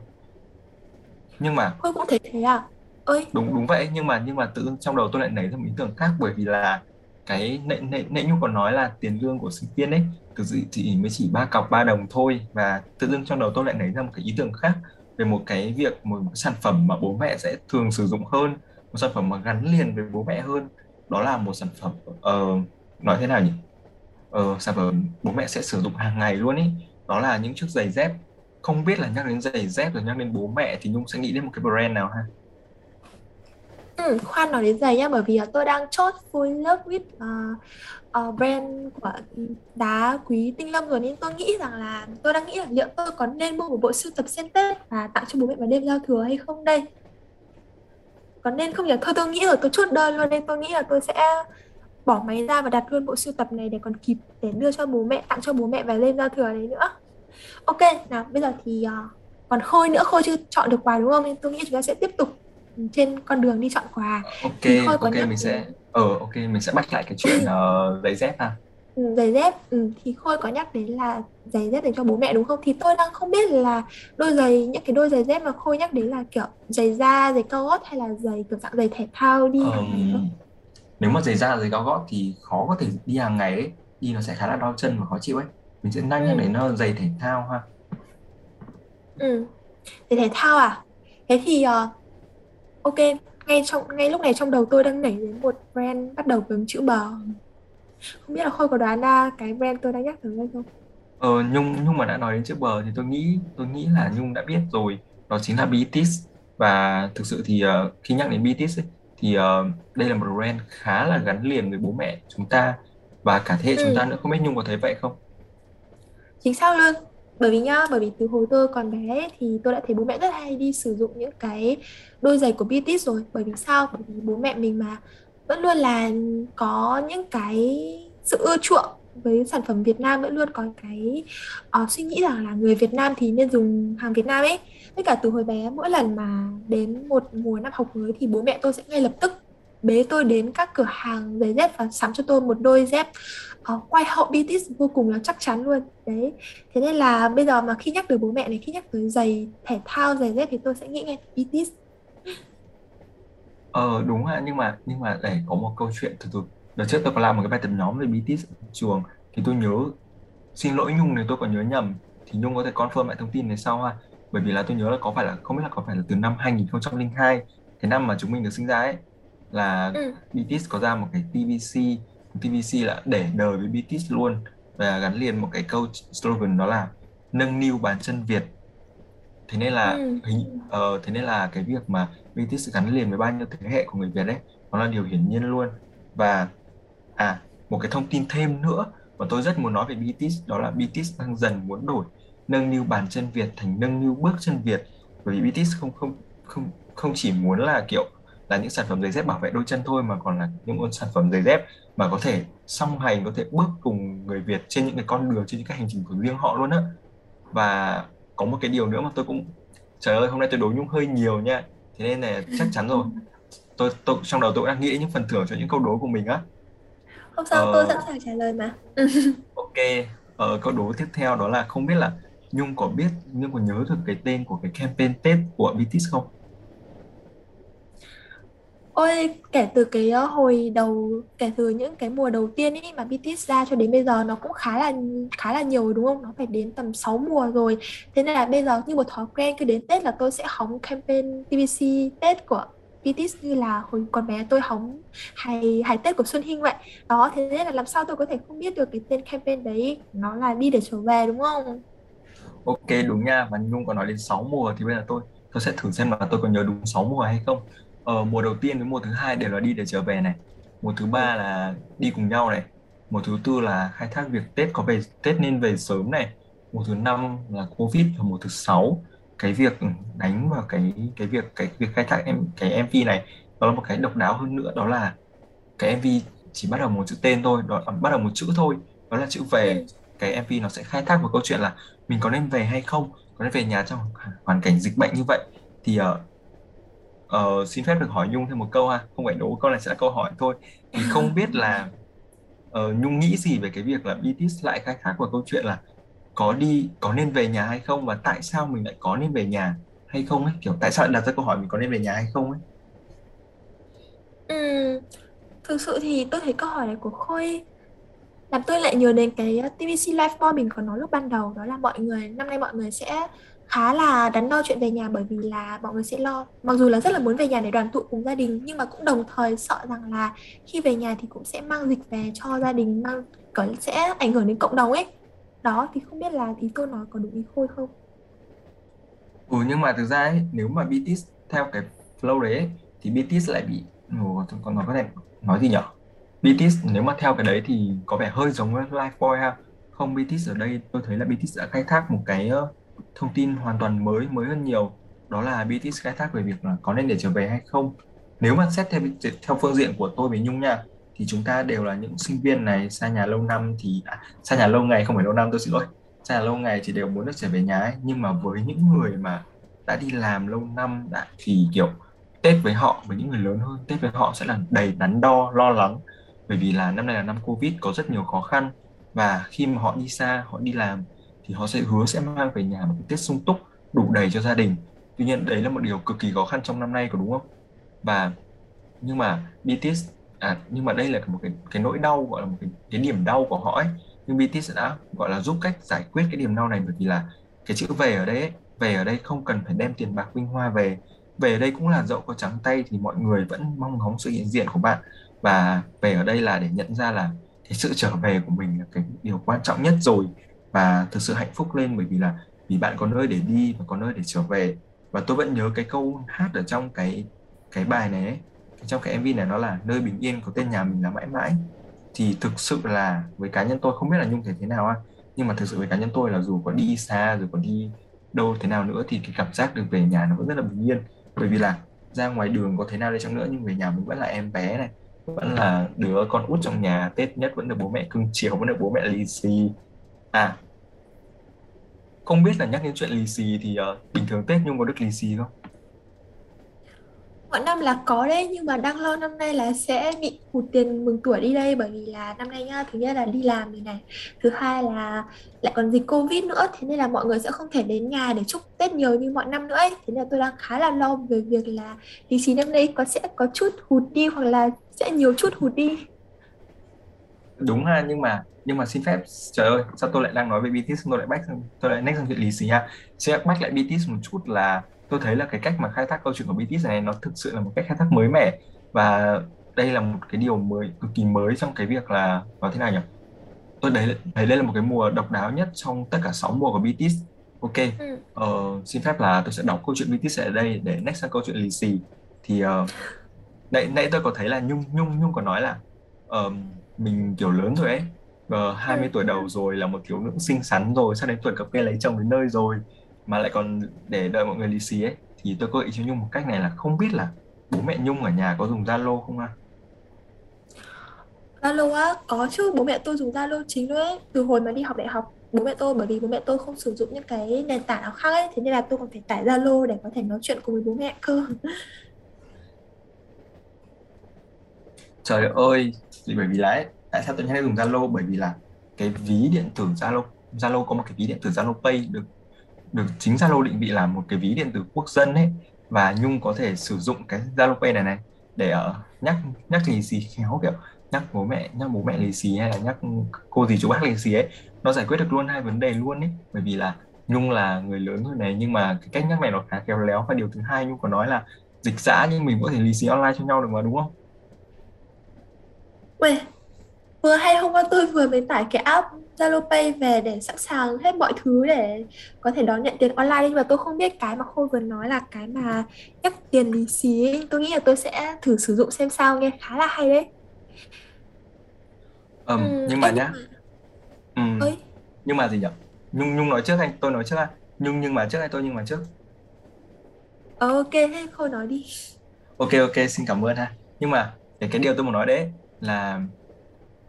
Nhưng mà Tôi cũng thấy thế à? Ơi đúng đúng vậy nhưng mà nhưng mà tự trong đầu tôi lại nảy ra một ý tưởng khác bởi vì là cái nãy nãy nãy Nhung còn nói là tiền lương của sinh viên ấy thực sự chỉ mới chỉ ba cọc ba đồng thôi. Và tự dưng trong đầu tôi lại nảy ra một cái ý tưởng khác về một cái việc một, một sản phẩm mà bố mẹ sẽ thường sử dụng hơn một sản phẩm mà gắn liền với bố mẹ hơn. Đó là một sản phẩm ờ, nói thế nào nhỉ ờ, sản phẩm bố mẹ sẽ sử dụng hàng ngày luôn ý? Đó là những chiếc giày dép. Không biết là nhắc đến giày dép rồi nhắc đến bố mẹ thì Nhung sẽ nghĩ đến một cái brand nào ha? Ừ, khoan nói đến giày nhá bởi vì là tôi đang chốt full love with uh, uh, brand của đá quý tinh lâm rồi nên tôi nghĩ rằng là tôi đang nghĩ là liệu tôi có nên mua một bộ sưu tập sen Tết và tặng cho bố mẹ vào đêm giao thừa hay không đây? Có nên không nhỉ? Thôi tôi nghĩ rồi tôi chốt đơn luôn đây tôi nghĩ là tôi sẽ bỏ máy ra và đặt luôn bộ sưu tập này để còn kịp để đưa cho bố mẹ tặng cho bố mẹ vào đêm giao thừa đấy nữa. Ok nào bây giờ thì uh, còn khôi nữa. Khôi chưa chọn được quà đúng không? Nên tôi nghĩ chúng ta sẽ tiếp tục trên con đường đi chọn quà. Ok thì khôi có ok mình sẽ ờ ok mình sẽ bắt lại cái chuyện ờ, giày dép ha. Ừ, giày dép. Ừ, thì Khôi có nhắc đến là giày dép dành cho bố mẹ đúng không? Thì tôi đang không biết là đôi giày những cái đôi giày dép mà Khôi nhắc đến là kiểu giày da, giày cao gót hay là giày kiểu dạng giày thể thao đi? Ờm, nếu mà giày da giày cao gót thì khó có thể đi hàng ngày ấy đi nó sẽ khá là đau chân và khó chịu ấy mình sẽ nhắc Ừ. đến nó giày thể thao ha Ừ. Giày thể thao à? Thế thì ờ, ok ngay trong ngay lúc này trong đầu tôi đang nảy đến một brand bắt đầu với chữ bờ. Không biết là Khôi có đoán ra cái brand tôi đang nhắc tới hay không? ờ, Nhung Nhung mà đã nói đến chữ bờ thì tôi nghĩ tôi nghĩ là Nhung đã biết rồi đó chính là BTS và thực sự thì ờ, khi nhắc đến BTS ấy, thì ờ, đây là một brand khá là gắn liền với bố mẹ chúng ta và cả thế hệ chúng Ừ. ta nữa không biết Nhung có thấy vậy không Chính xác luôn. Bởi vì nhá, bởi vì từ hồi tôi còn bé ấy, thì tôi đã thấy bố mẹ rất hay đi sử dụng những cái đôi giày của BTS rồi. Bởi vì sao? Bởi vì bố mẹ mình mà vẫn luôn là có những cái sự ưa chuộng với sản phẩm Việt Nam vẫn luôn có cái uh, suy nghĩ rằng là người Việt Nam thì nên dùng hàng Việt Nam ấy. Tất cả từ hồi bé mỗi lần mà đến một mùa năm học mới thì bố mẹ tôi sẽ ngay lập tức bế tôi đến các cửa hàng giày dép và sắm cho tôi một đôi dép uh, quai hậu BTS vô cùng là chắc chắn luôn. Đấy. Thế nên là bây giờ mà khi nhắc tới bố mẹ này, khi nhắc tới giày thể thao, giày dép thì tôi sẽ nghĩ ngay BTS. Ờ đúng ạ nhưng mà nhưng mà để có một câu chuyện từ từ đợt trước tôi có làm một cái bài tập nhóm về BTS trường. Thì tôi nhớ xin lỗi Nhung nếu tôi có nhớ nhầm. Thì Nhung có thể confirm lại thông tin này sau ha. Bởi vì là tôi nhớ là có phải là không biết là có phải là từ năm 2002 cái năm mà chúng mình được sinh ra ấy là Ừ. BTS có ra một cái TVC TVC là để đời với BTS luôn. Và gắn liền một cái câu slogan đó là nâng niu bàn chân Việt thế nên là ừ. hình ờ, thế nên là cái việc mà BTS gắn liền với bao nhiêu thế hệ của người Việt đấy nó là điều hiển nhiên luôn. Và à một cái thông tin thêm nữa mà tôi rất muốn nói về BTS đó là BTS đang dần muốn đổi, nâng niu bàn chân Việt thành nâng niu bước chân Việt. Bởi vì BTS không không không không chỉ muốn là, kiểu, là những sản phẩm giày dép bảo vệ đôi chân thôi mà còn là những sản phẩm giày dép mà có thể song hành, có thể bước cùng người Việt trên những cái con đường, trên những cái hành trình của riêng họ luôn á. Và có một cái điều nữa mà tôi cũng, trời ơi, hôm nay tôi đối nhung hơi nhiều nha. Thế nên là chắc chắn rồi. Tôi tôi, trong đầu tôi đang nghĩ những phần thưởng cho những câu đố của mình á. Không sao, tôi sẵn sàng trả lời mà. ok ờ, câu đố tiếp theo đó là không biết là Nhung có biết Nhung có nhớ được cái tên của cái campaign Tết của BTS không Ôi, kể từ cái ờ, hồi đầu, kể từ những cái mùa đầu tiên ấy mà BTS ra cho đến bây giờ nó cũng khá là khá là nhiều đúng không? Nó phải đến tầm 6 mùa rồi. Thế nên là bây giờ như một thói quen cứ đến Tết là tôi sẽ hóng campaign TVC Tết của BTS như là hồi còn bé tôi hóng hài hài Tết của Xuân Hinh vậy. Đó, thế nên là làm sao tôi có thể không biết được cái tên campaign đấy nó là đi để trở về đúng không? ok đúng nha. Mà Nhung có nói đến 6 mùa thì bây giờ tôi tôi sẽ thử xem là tôi có nhớ đúng 6 mùa hay không. Ờ, mùa đầu tiên với mùa thứ hai đều là đi để trở về này. Mùa thứ ba là đi cùng nhau này. Mùa thứ tư là khai thác việc Tết có về Tết nên về sớm này. Mùa thứ năm là Covid và mùa thứ sáu cái việc đánh vào cái cái việc cái việc khai thác em cái MV này đó là một cái độc đáo hơn nữa đó là cái MV chỉ bắt đầu một chữ tên thôi đó bắt đầu một chữ thôi đó là chữ về. Cái MV nó sẽ khai thác một câu chuyện là mình có nên về hay không có nên về nhà trong hoàn cảnh dịch bệnh như vậy. Thì uh, uh, xin phép được hỏi Nhung thêm một câu ha không phải đố câu này sẽ là câu hỏi thôi. Thì không biết là uh, Nhung nghĩ gì về cái việc là BTS lại khai thác vào câu chuyện là có đi có nên về nhà hay không? Và tại sao mình lại có nên về nhà hay không ấy? Kiểu tại sao lại đặt ra câu hỏi mình có nên về nhà hay không ấy? Ừ, thực sự thì tôi thấy câu hỏi này của Khôi làm tôi lại nhớ đến cái uh, TVC Live Boy mình có nói lúc ban đầu đó là mọi người năm nay mọi người sẽ khá là đắn đo chuyện về nhà bởi vì là mọi người sẽ lo. Mặc dù là rất là muốn về nhà để đoàn tụ cùng gia đình nhưng mà cũng đồng thời sợ rằng là khi về nhà thì cũng sẽ mang dịch về cho gia đình mang có sẽ ảnh hưởng đến cộng đồng ấy đó thì không biết là ý cô nói có đúng ý Khôi không? Ừ nhưng mà thực ra ấy, nếu mà BTS theo cái flow đấy ấy, thì BTS lại bị Ồ, còn nó có thể nói gì nhở? BTS nếu mà theo cái đấy thì có vẻ hơi giống với Life Boy ha. Không BTS ở đây tôi thấy là BTS đã khai thác một cái thông tin hoàn toàn mới mới hơn nhiều. Đó là BTS khai thác về việc là có nên để trở về hay không. Nếu mà xét theo theo phương diện của tôi với Nhung nha thì chúng ta đều là những sinh viên này xa nhà lâu năm thì à, xa nhà lâu ngày không phải lâu năm tôi xin lỗi. Xa nhà lâu ngày thì đều muốn được trở về nhà ấy nhưng mà với những người mà đã đi làm lâu năm đã thì kiểu Tết với họ với những người lớn hơn Tết với họ sẽ là đầy đắn đo lo lắng. Bởi vì là năm nay là năm Covid có rất nhiều khó khăn. Và khi mà họ đi xa họ đi làm thì họ sẽ hứa sẽ mang về nhà một cái Tết sung túc đủ đầy cho gia đình. Tuy nhiên đấy là một điều cực kỳ khó khăn trong năm nay có đúng không? Và nhưng mà BTS à nhưng mà đây là một cái cái nỗi đau gọi là một cái, cái điểm đau của họ ấy. Nhưng BTS đã gọi là giúp cách giải quyết cái điểm đau này bởi vì là cái chữ về ở đây ấy, về ở đây không cần phải đem tiền bạc vinh hoa về. Về ở đây cũng là dẫu có trắng tay thì mọi người vẫn mong ngóng sự hiện diện của bạn. Và về ở đây là để nhận ra là cái sự trở về của mình là cái điều quan trọng nhất rồi. Và thực sự hạnh phúc lên bởi vì là vì bạn có nơi để đi và có nơi để trở về. Và tôi vẫn nhớ cái câu hát ở trong cái cái bài này ấy, trong cái MV này nó là nơi bình yên có tên nhà mình là mãi mãi. Thì thực sự là với cá nhân tôi không biết là nhung thể thế nào á nhưng mà thực sự với cá nhân tôi là dù có đi xa rồi có đi đâu thế nào nữa thì cái cảm giác được về nhà nó vẫn rất là bình yên. Bởi vì là ra ngoài đường có thế nào đi chăng nữa nhưng về nhà mình vẫn là em bé này vẫn là đứa con út trong nhà Tết nhất vẫn được bố mẹ cưng chiều vẫn được bố mẹ lì xì. À không biết là nhắc đến chuyện lì xì thì uh, bình thường Tết Nhung có được lì xì không? Mọi năm là có đấy, nhưng mà đang lo năm nay là sẽ bị hụt tiền mừng tuổi đi đây, bởi vì là năm nay nhá, thứ nhất là đi làm rồi này, thứ hai là lại còn dịch Covid nữa, thế nên là mọi người sẽ không thể đến nhà để chúc Tết nhiều như mọi năm nữa ấy. Thế nên là tôi đang khá là lo về việc là lý trí năm nay có sẽ có chút hụt đi hoặc là sẽ nhiều chút hụt đi. Đúng ha, nhưng mà nhưng mà xin phép, trời ơi, sao tôi lại đang nói về BTS tôi lại bách tôi lại next sang chuyện lý xì ha. Sẽ bách lại BTS một chút là tôi thấy là cái cách mà khai thác câu chuyện của BTS này nó thực sự là một cách khai thác mới mẻ. Và đây là một cái điều mới cực kỳ mới trong cái việc là nói thế nào nhỉ? Tôi đấy đấy đây là một cái mùa độc đáo nhất trong tất cả 6 mùa của BTS ok ừ. ờ, xin phép là tôi sẽ đọc câu chuyện BTS ở đây để next sang câu chuyện lì xì thì uh, nãy nãy tôi có thấy là Nhung Nhung Nhung có nói là uh, mình kiểu lớn rồi ấy uh, 20 Ừ. tuổi đầu rồi là một thiếu nữ xinh xắn rồi sắp đến tuổi cập kê lấy chồng đến nơi rồi mà lại còn để đợi mọi người lì xì ấy thì tôi gợi ý cho Nhung một cách này là không biết là bố mẹ Nhung ở nhà có dùng Zalo không à? Zalo á có chứ bố mẹ tôi dùng Zalo chính luôn ấy. Từ hồi mà đi học đại học bố mẹ tôi bởi vì bố mẹ tôi không sử dụng những cái nền tảng nào khác ấy thế nên là tôi còn phải tải Zalo để có thể nói chuyện cùng với bố mẹ cơ. Trời ơi, thì bởi vì là ấy, tại sao tôi hay dùng Zalo? Bởi vì là cái ví điện tử Zalo Zalo có một cái ví điện tử Zalo Pay được được chính Zalo định vị là một cái ví điện tử quốc dân ấy và Nhung có thể sử dụng cái Zalo Pay này này để uh, nhắc nhắc lì xì khéo kiểu nhắc bố mẹ nhắc bố mẹ lì xì hay là nhắc cô gì chú bác lì xì ấy nó giải quyết được luôn hai vấn đề luôn ấy bởi vì là Nhung là người lớn rồi này nhưng mà cái cách nhắc này nó khá khéo léo và điều thứ hai Nhung có nói là dịch giã nhưng mình có thể lì xì online cho nhau được mà đúng không? Ui, vừa hay hôm qua tôi vừa mới tải cái app Zalo Pay về để sẵn sàng hết mọi thứ để có thể đón nhận tiền online nhưng mà tôi không biết cái mà Khôi vừa nói là cái mà nhắc tiền lì xì ấy. Tôi nghĩ là tôi sẽ thử sử dụng xem sao nghe khá là hay đấy. Ừm, Ừ, nhưng mà nhưng nhá mà ơi, nhưng mà gì nhỉ Nhung Nhung nói trước hay tôi nói trước à Nhung nhưng mà trước hay tôi nhưng mà trước ờ, ok thế Khôi nói đi. ok ok xin cảm ơn ha nhưng mà cái cái điều tôi muốn nói đấy là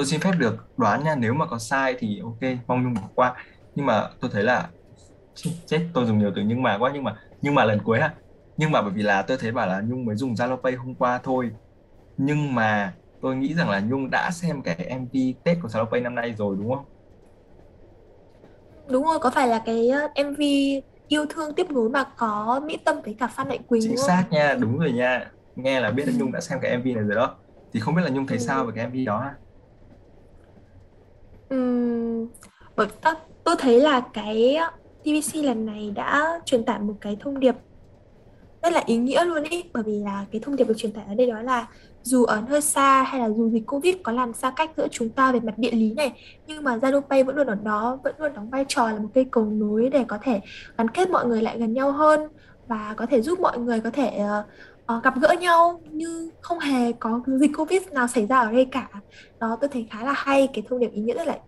tôi xin phép được đoán nha nếu mà có sai thì ok mong Nhung bỏ qua. Nhưng mà tôi thấy là chết chết, tôi dùng nhiều từ nhưng mà quá nhưng mà nhưng mà lần cuối ha nhưng mà bởi vì là tôi thấy bảo là Nhung mới dùng Zalo Pay hôm qua thôi. Nhưng mà tôi nghĩ rằng là Nhung đã xem cái MV Tết của Zalo Pay năm nay rồi đúng không? Đúng rồi, có phải là cái ờ, MV yêu thương tiếp nối mà có Mỹ Tâm với cả Phan Mạnh Quỳnh chính xác nha đúng rồi nha. Nghe là biết là Nhung đã xem cái MV này rồi đó. Thì không biết là Nhung thấy Ừ. sao về cái MV đó ha Ừm, bởi tôi, tôi thấy là cái TVC lần này đã truyền tải một cái thông điệp rất là ý nghĩa luôn ý. Bởi vì là cái thông điệp được truyền tải ở đây đó là dù ở nơi xa hay là dù dịch Covid có làm xa cách giữa chúng ta về mặt địa lý này nhưng mà Zalo Pay vẫn luôn ở đó vẫn luôn đóng vai trò là một cây cầu nối để có thể gắn kết mọi người lại gần nhau hơn và có thể giúp mọi người có thể uh, gặp gỡ nhau như không hề có dịch Covid nào xảy ra ở đây cả. Đó tôi thấy khá là hay cái thông điệp ý nghĩa rất là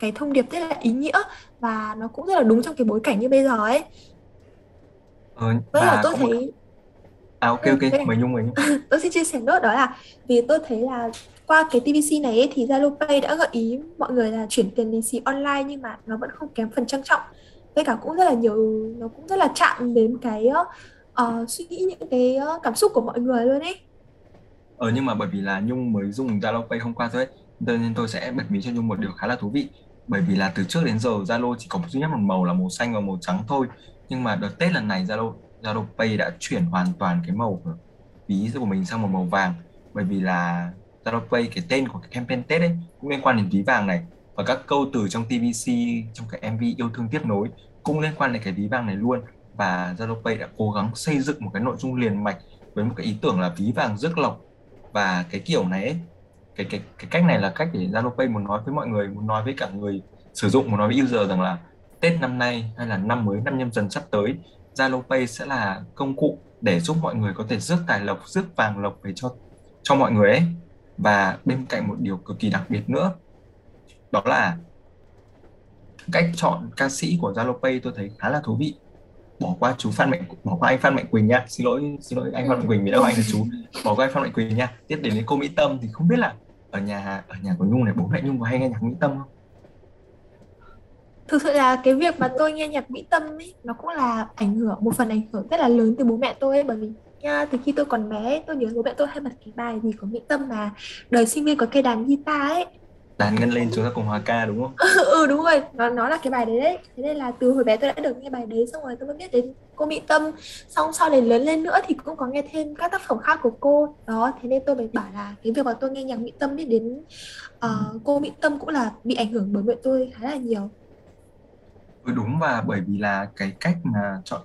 cái thông điệp rất là ý nghĩa và nó cũng rất là đúng trong cái bối cảnh như bây giờ ấy. Ờ, với là tôi một thấy à ok ừ, ok mời Nhung mời Nhung. Tôi xin chia sẻ nốt đó là vì tôi thấy là qua cái TVC này ấy, thì Zalo Pay đã gợi ý mọi người là chuyển tiền lì xì online nhưng mà nó vẫn không kém phần trang trọng. Với cả cũng rất là nhiều nó cũng rất là chạm đến cái ờ, suy nghĩ những cái ờ, cảm xúc của mọi người luôn ấy. Ờ nhưng mà bởi vì là Nhung mới dùng Zalo Pay hôm qua thôi ấy, nên tôi sẽ bật mí cho Nhung một điều khá là thú vị. Bởi vì là từ trước đến giờ Zalo chỉ có duy nhất một màu là màu xanh và màu trắng thôi. Nhưng mà đợt Tết lần này Zalo Zalo Pay đã chuyển hoàn toàn cái màu của ví của mình sang một màu vàng. Bởi vì là Zalo Pay cái tên của cái campaign Tết ấy cũng liên quan đến ví vàng này và các câu từ trong TVC trong cái MV yêu thương tiếp nối cũng liên quan đến cái ví vàng này luôn. Và Zalo Pay đã cố gắng xây dựng một cái nội dung liền mạch với một cái ý tưởng là ví vàng rước lộc và cái kiểu này ấy, cái cái cái cách này là cách để Zalo Pay muốn nói với mọi người, muốn nói với cả người sử dụng, muốn nói với user rằng là Tết năm nay hay là năm mới, năm nhâm dần sắp tới, Zalo Pay sẽ là công cụ để giúp mọi người có thể rước tài lộc, rước vàng lộc về cho cho mọi người ấy. Và bên cạnh một điều cực kỳ đặc biệt nữa, đó là cách chọn ca sĩ của Zalo Pay tôi thấy khá là thú vị. Bỏ qua chú Phan Mạnh, bỏ qua anh Phan Mạnh Quỳnh nha. Xin lỗi xin lỗi anh Phan Mạnh Quỳnh vì đâu anh là chú. Bỏ qua anh Phan Mạnh Quỳnh nha. Tiếp đến đến cô Mỹ Tâm thì không biết là ở nhà ở nhà của Nhung này bố mẹ Nhung có hay nghe nhạc Mỹ Tâm không? Thực sự là cái việc mà tôi nghe nhạc Mỹ Tâm ấy nó cũng là ảnh hưởng một phần ảnh hưởng rất là lớn từ bố mẹ tôi ấy. Bởi vì nha từ khi tôi còn bé tôi nhớ bố mẹ tôi hay bật cái bài gì của Mỹ Tâm mà đời sinh viên có cây đàn guitar ấy. Đàn ngân lên chúng ta cùng hòa ca đúng không? Ừ đúng rồi. Nó nó là cái bài đấy đấy. Thế nên là từ hồi bé tôi đã được nghe bài đấy xong rồi tôi mới biết đến cô Mỹ Tâm xong sau này lớn lên nữa thì cũng có nghe thêm các tác phẩm khác của cô. Đó thế nên tôi mới bảo là cái việc mà tôi nghe nhạc Mỹ Tâm biết đến ờ, cô Mỹ Tâm cũng là bị ảnh hưởng bởi mẹ tôi khá là nhiều. Ừ, đúng và bởi vì là cái cách mà chọn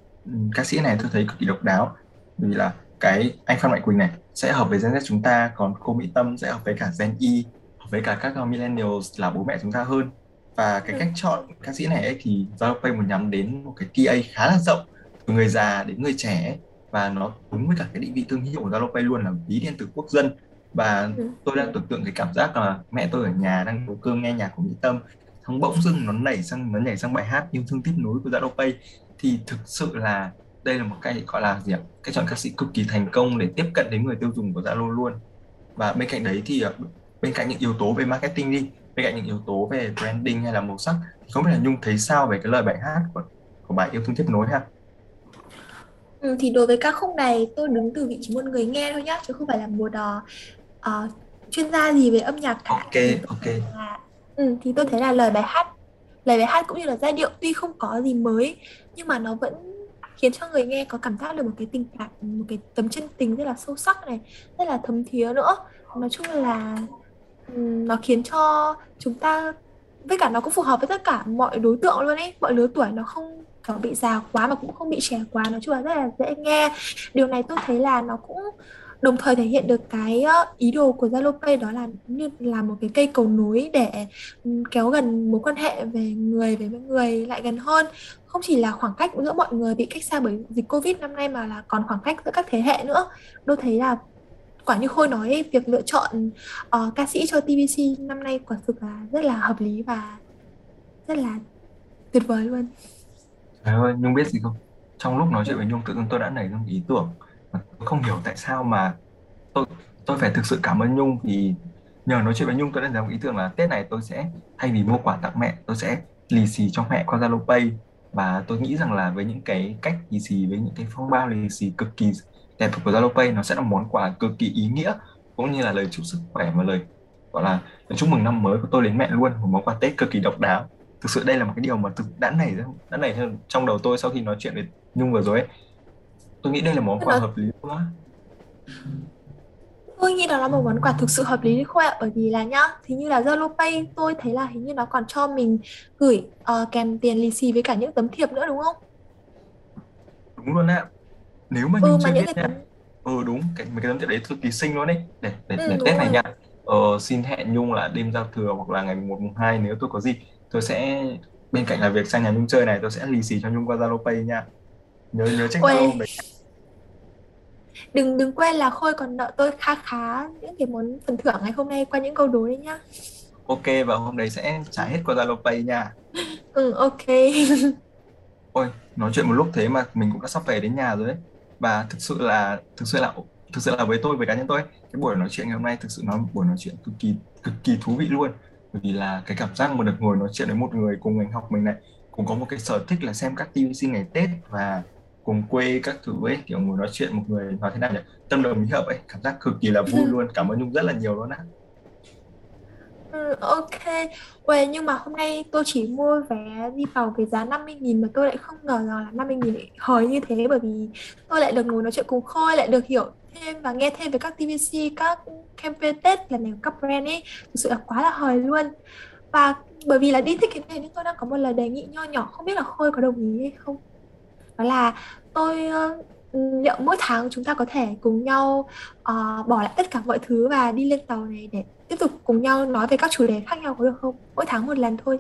ca sĩ này tôi thấy cực kỳ độc đáo. Bởi vì là cái anh Phan Mạnh Quỳnh này sẽ hợp với Gen Z chúng ta còn cô Mỹ Tâm sẽ hợp với cả Gen Y hợp với cả các uh, millennials là bố mẹ chúng ta hơn. Và cái Ừ. cách chọn ca sĩ này ấy, thì Zalopay muốn nhắm đến một cái TA khá là rộng từ người già đến người trẻ và nó đúng với cả cái định vị thương hiệu của Zalopay luôn là ví điện tử quốc dân. Và Ừ. tôi đang tưởng tượng cái cảm giác là mẹ tôi ở nhà đang nấu cơm nghe nhạc của Mỹ Tâm xong bỗng dưng nó nảy sang nó nhảy sang bài hát yêu thương tiếp nối của Zalopay thì thực sự là đây là một cái gọi là gì ạ? Cái chọn ca sĩ cực kỳ thành công để tiếp cận đến người tiêu dùng của Zalo luôn. Và bên cạnh đấy thì ờ, bên cạnh những yếu tố về marketing đi bên cạnh những yếu tố về branding hay là màu sắc thì không biết là Nhung thấy sao về cái lời bài hát của của bài yêu thương tiếp nối ha Ừ, thì đối với ca khúc này tôi đứng từ vị trí một người nghe thôi nhá chứ không phải là một ờ, ờ, chuyên gia gì về âm nhạc cả. Ok ok. là ừ, thì tôi thấy là lời bài hát lời bài hát cũng như là giai điệu tuy không có gì mới nhưng mà nó vẫn khiến cho người nghe có cảm giác được một cái tình cảm một cái tấm chân tình rất là sâu sắc này rất là thấm thía nữa. Nói chung là ừm, nó khiến cho chúng ta với cả nó cũng phù hợp với tất cả mọi đối tượng luôn ấy mọi lứa tuổi nó không kiểu bị già quá mà cũng không bị trẻ quá. Nói chung là rất là dễ nghe. Điều này tôi thấy là nó cũng đồng thời thể hiện được cái ý đồ của Zalo Pay đó là như là một cái cây cầu nối để ừ, kéo gần mối quan hệ về người về với người lại gần hơn. Không chỉ là khoảng cách giữa mọi người bị cách xa bởi dịch Covid năm nay mà là còn khoảng cách giữa các thế hệ nữa. Tôi thấy là quả như Khôi nói ấy, việc lựa chọn uh, ca sĩ cho TBC năm nay quả thực là rất là hợp lý và rất là tuyệt vời luôn. Trời ơi, Nhung biết gì không? Trong lúc nói chuyện với Nhung tự dưng tôi đã nảy ra một ý tưởng mà tôi không hiểu tại sao mà tôi tôi phải thực sự cảm ơn Nhung vì nhờ nói chuyện với Nhung tôi đã nảy ra một ý tưởng là Tết này tôi sẽ thay vì mua quà tặng mẹ tôi sẽ lì xì cho mẹ qua Zalo Pay và tôi nghĩ rằng là với những cái cách lì xì với những cái phong bao lì xì cực kỳ đẹp của Zalo Pay nó sẽ là món quà cực kỳ ý nghĩa cũng như là lời chúc sức khỏe và lời gọi là lời chúc mừng năm mới của tôi đến mẹ luôn một món quà Tết cực kỳ độc đáo thực sự đây là một cái điều mà thực đã nảy ra đã nảy ra trong đầu tôi sau khi nói chuyện với Nhung vừa rồi ấy. Tôi nghĩ đây là món quà Nó- hợp lý quá Tôi nghĩ đó là một món quà thực sự hợp lý đấy Khôi ạ? Bởi vì là nhá Thì như là Zalo Pay tôi thấy là hình như nó còn cho mình gửi ờ, kèm tiền lì xì với cả những tấm thiệp nữa đúng không? đúng luôn á nếu mà Ừ Nhung mà những biết cái tấm ừ đúng. Cái mấy cái tấm thiệp đấy cực kỳ xinh luôn đấy để để, Ừ, để Tết này nha ờ, xin hẹn Nhung là đêm giao thừa hoặc là ngày một mùng hai nếu tôi có gì tôi sẽ bên cạnh là việc sang nhà Nhung chơi này tôi sẽ lì xì cho Nhung qua Zalo Pay nha nhớ nhớ check. Zalo đấy Đừng đừng quên là Khôi còn nợ tôi khá khá những cái món phần thưởng ngày hôm nay qua những câu đố đấy nhá ok và hôm đấy sẽ trả hết qua Zalo Pay nha Ừ ok Ôi, nói chuyện một lúc thế mà mình cũng đã sắp về đến nhà rồi đấy. Và thực sự là thực sự là thực sự là với tôi với cá nhân tôi cái buổi nói chuyện ngày hôm nay thực sự nó buổi nói chuyện cực kỳ cực kỳ thú vị luôn. Vì là cái cảm giác mà được ngồi nói chuyện với một người cùng ngành học mình này, cùng có một cái sở thích là xem các TVC ngày Tết và cùng quê các thứ ấy, kiểu ngồi nói chuyện một người nói thế nào nhỉ? Tâm đồng ý hợp ấy, cảm giác cực kỳ là vui luôn. Cảm ơn Nhung rất là nhiều luôn á. ừ, Ok Ôi nhưng mà hôm nay tôi chỉ mua vé đi vào với giá 50.000 mà tôi lại không ngờ rằng là 50.000 lại hời như thế bởi vì tôi lại được ngồi nói chuyện cùng Khôi lại được hiểu thêm và nghe thêm về các TVC các campaign Tết lần này của các brand ấy thực sự là quá là hời luôn. Và bởi vì là đi thích cái này nên tôi đang có một lời đề nghị nho nhỏ không biết là Khôi có đồng ý hay không. Đó là tôi ờ, liệu mỗi tháng chúng ta có thể cùng nhau uh, bỏ lại tất cả mọi thứ và đi lên tàu này để tiếp tục cùng nhau nói về các chủ đề khác nhau có được không? Mỗi tháng một lần thôi.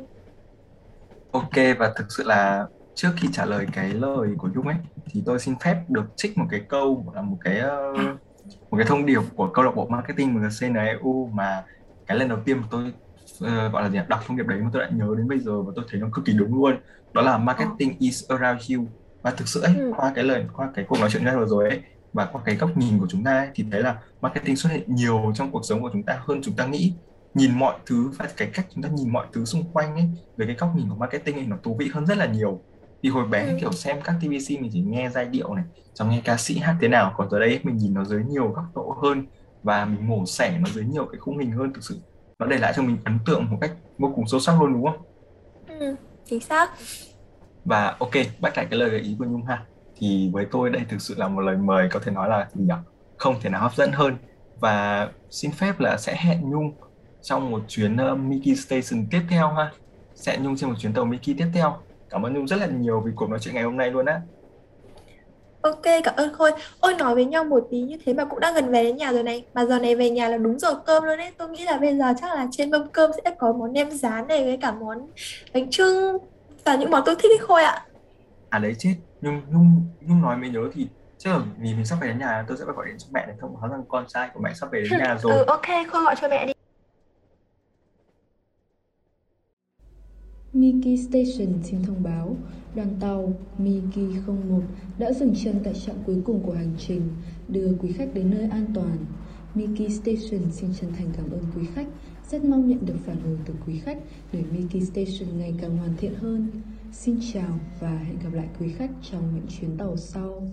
Ok và thực sự là trước khi trả lời cái lời của Nhung ấy thì tôi xin phép được trích một cái câu là một cái ờ, một cái thông điệp của câu lạc bộ marketing MGC NEU mà cái lần đầu tiên mà tôi ờ, gọi là gì đọc thông điệp đấy mà tôi đã nhớ đến bây giờ và tôi thấy nó cực kỳ đúng luôn. Đó là marketing is around you. Và thực sự ấy, Ừ. qua cái lời qua cái cuộc nói chuyện ra vừa rồi ấy và qua cái góc nhìn của chúng ta ấy, thì thấy là marketing xuất hiện nhiều trong cuộc sống của chúng ta hơn chúng ta nghĩ. Nhìn mọi thứ và cái cách chúng ta nhìn mọi thứ xung quanh ấy về cái góc nhìn của marketing ấy nó thú vị hơn rất là nhiều thì hồi bé Ừ. kiểu xem các TVC mình chỉ nghe giai điệu này xong nghe ca sĩ hát thế nào. Còn tới đây mình nhìn nó dưới nhiều góc độ hơn và mình mổ xẻ nó dưới nhiều cái khung hình hơn thực sự nó để lại cho mình ấn tượng một cách vô cùng sâu sắc luôn đúng không? Ừ, chính xác. Và ok bắt lại cái lời gợi ý của Nhung ha. Thì với tôi đây thực sự là một lời mời có thể nói là gì nhỉ? Không thể nào hấp dẫn hơn. Và xin phép là sẽ hẹn Nhung trong một chuyến uh, Mickey Station tiếp theo ha. Sẽ Nhung trên một chuyến tàu Mickey tiếp theo cảm ơn Nhung rất là nhiều vì cuộc nói chuyện ngày hôm nay luôn á Ok, cảm ơn Khôi. Ôi nói với nhau một tí như thế mà cũng đã gần về đến nhà rồi này. Mà giờ này về nhà là đúng giờ cơm luôn đấy. Tôi nghĩ là bây giờ chắc là trên mâm cơm sẽ có món nem rán này với cả món bánh chưng và những món tôi thích ấy Khôi ạ. À đấy chết, Nhung Nhung Nhung nói mới nhớ thì là vì mình sắp về đến nhà tôi sẽ phải gọi điện cho mẹ để thông báo rằng con trai của mẹ sắp về đến nhà Ừ, rồi. ok, Khôi gọi cho mẹ đi. Miki Station xin thông báo, đoàn tàu Miki 01 đã dừng chân tại trạm cuối cùng của hành trình, đưa quý khách đến nơi an toàn. Miki Station xin chân thành cảm ơn quý khách, rất mong nhận được phản hồi từ quý khách để Miki Station ngày càng hoàn thiện hơn. Xin chào và hẹn gặp lại quý khách trong những chuyến tàu sau.